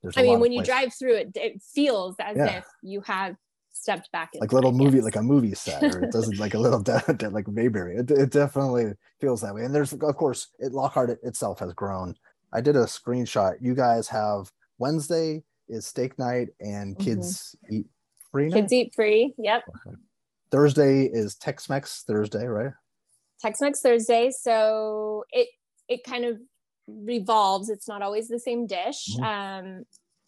there's I mean, when you drive through it, it feels as yeah. if you have stepped back like little movie like a movie set or it doesn't like a little de- de- like mayberry. It, it definitely feels that way. And there's of course it lockhart itself has grown. I did a screenshot. You guys have wednesday is steak night and kids mm-hmm. eat free night? kids eat free yep. Okay. thursday is tex-mex thursday right? Tex-mex thursday so it it kind of revolves. It's not always the same dish. Mm-hmm. um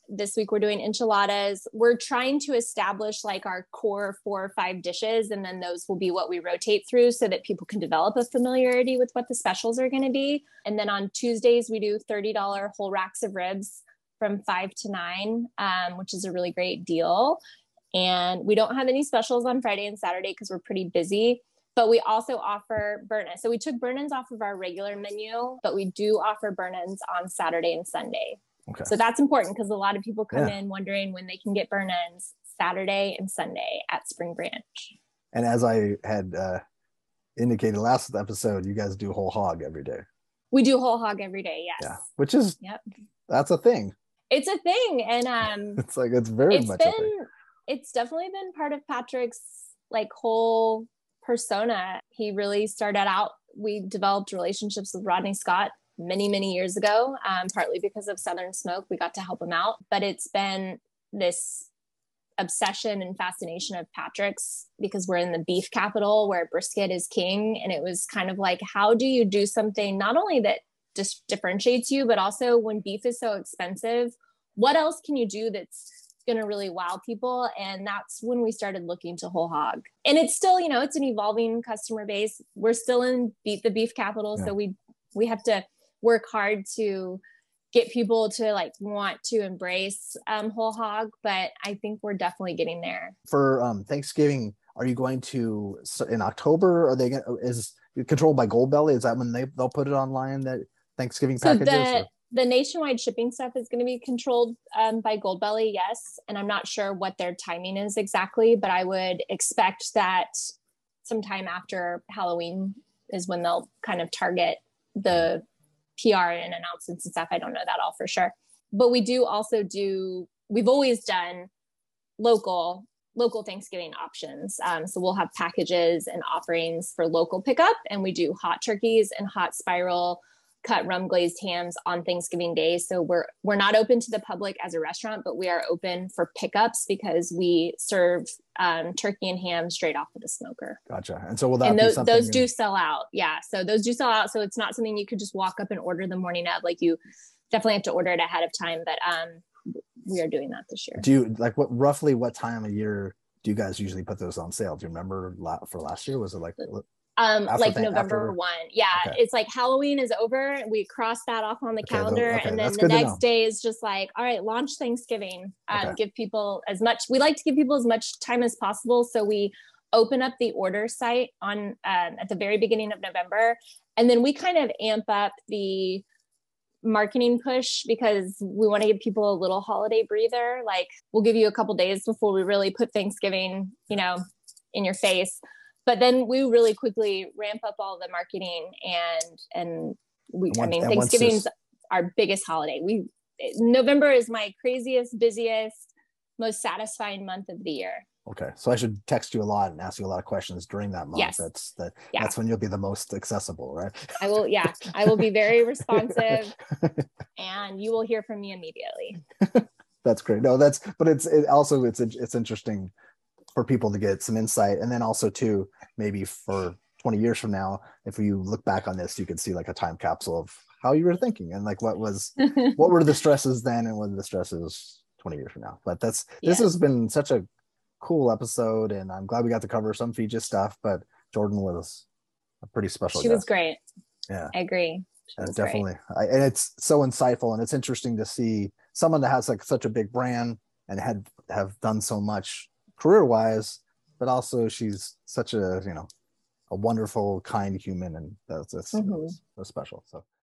this week we're doing enchiladas. We're trying to establish like our core four or five dishes, and then those will be what we rotate through so that people can develop a familiarity with what the specials are going to be. And then on Tuesdays, we do $30 whole racks of ribs from five to nine, um, which is a really great deal. And we don't have any specials on Friday and Saturday because we're pretty busy. But we also offer burn. So we took burn off of our regular menu, but we do offer burn on Saturday and Sunday. Okay. So that's important because a lot of people come yeah. in wondering when they can get burn ins Saturday and Sunday at Spring Branch. And as I had uh, indicated last episode, you guys do whole hog every day. We do whole hog every day, yes. Yeah. Which is yep. that's a thing. It's a thing. And um it's like it's very it's much been it's definitely been part of Patrick's like whole persona. He really started out, we developed relationships with Rodney Scott many, many years ago, um, partly because of Southern Smoke. We got to help him out, but it's been this obsession and fascination of Patrick's because we're in the beef capital where brisket is king. And it was kind of like, how do you do something not only that just differentiates you, but also when beef is so expensive, what else can you do that's going to really wow people and that's when we started looking to whole hog and it's still you know it's an evolving customer base we're still in beat the beef capital yeah. so we we have to work hard to get people to like want to embrace um, whole hog but i think we're definitely getting there. For um, thanksgiving are you going to in october? Are they is controlled by goldbelly is that when they they'll put it online that thanksgiving packages so the, the nationwide shipping stuff is going to be controlled um, by Goldbelly, yes. And I'm not sure what their timing is exactly, but I would expect that sometime after Halloween is when they'll kind of target the PR and announcements and stuff. I don't know that all for sure. But we do also do, we've always done local local Thanksgiving options. Um, so we'll have packages and offerings for local pickup, and we do hot turkeys and hot spiral cut rum glazed hams on Thanksgiving Day. So we're we're not open to the public as a restaurant, but we are open for pickups because we serve um, turkey and ham straight off of the smoker. Gotcha. And so will that and those, those do sell out. Yeah. So those do sell out. So it's not something you could just walk up and order the morning of. Like you definitely have to order it ahead of time. But um, we are doing that this year. Do you like what roughly what time of year do you guys usually put those on sale? Do you remember for last year? Was it like um like november after... 1 yeah okay. it's like halloween is over we cross that off on the okay, calendar okay, and then the next day is just like all right launch thanksgiving. Um, give people as much we like to give people as much time as possible so we open up the order site on um, at the very beginning of november and then we kind of amp up the marketing push because we want to give people a little holiday breather like we'll give you a couple days before we really put thanksgiving you know in your face but then we really quickly ramp up all the marketing and and we and I mean Thanksgiving's this... our biggest holiday. We November is my craziest, busiest, most satisfying month of the year. Okay, so I should text you a lot and ask you a lot of questions during that month. Yes. That's that. Yeah. That's when you'll be the most accessible, right? I will. Yeah, I will be very responsive, and you will hear from me immediately. that's great. No, that's but it's it also it's it's interesting for people to get some insight. And then also too maybe for 20 years from now if you look back on this you could see like a time capsule of how you were thinking and like what was what were the stresses then and what are the stresses 20 years from now. But that's yeah. this has been such a cool episode and i'm glad we got to cover some Feges stuff but jordan was a pretty special she guest. was great. Yeah. I agree. Uh, and definitely. I, and it's so insightful and it's interesting to see someone that has like such a big brand and had have done so much career wise, but also she's such a you know a wonderful, kind human, and that's that's, mm-hmm. that's, that's special. So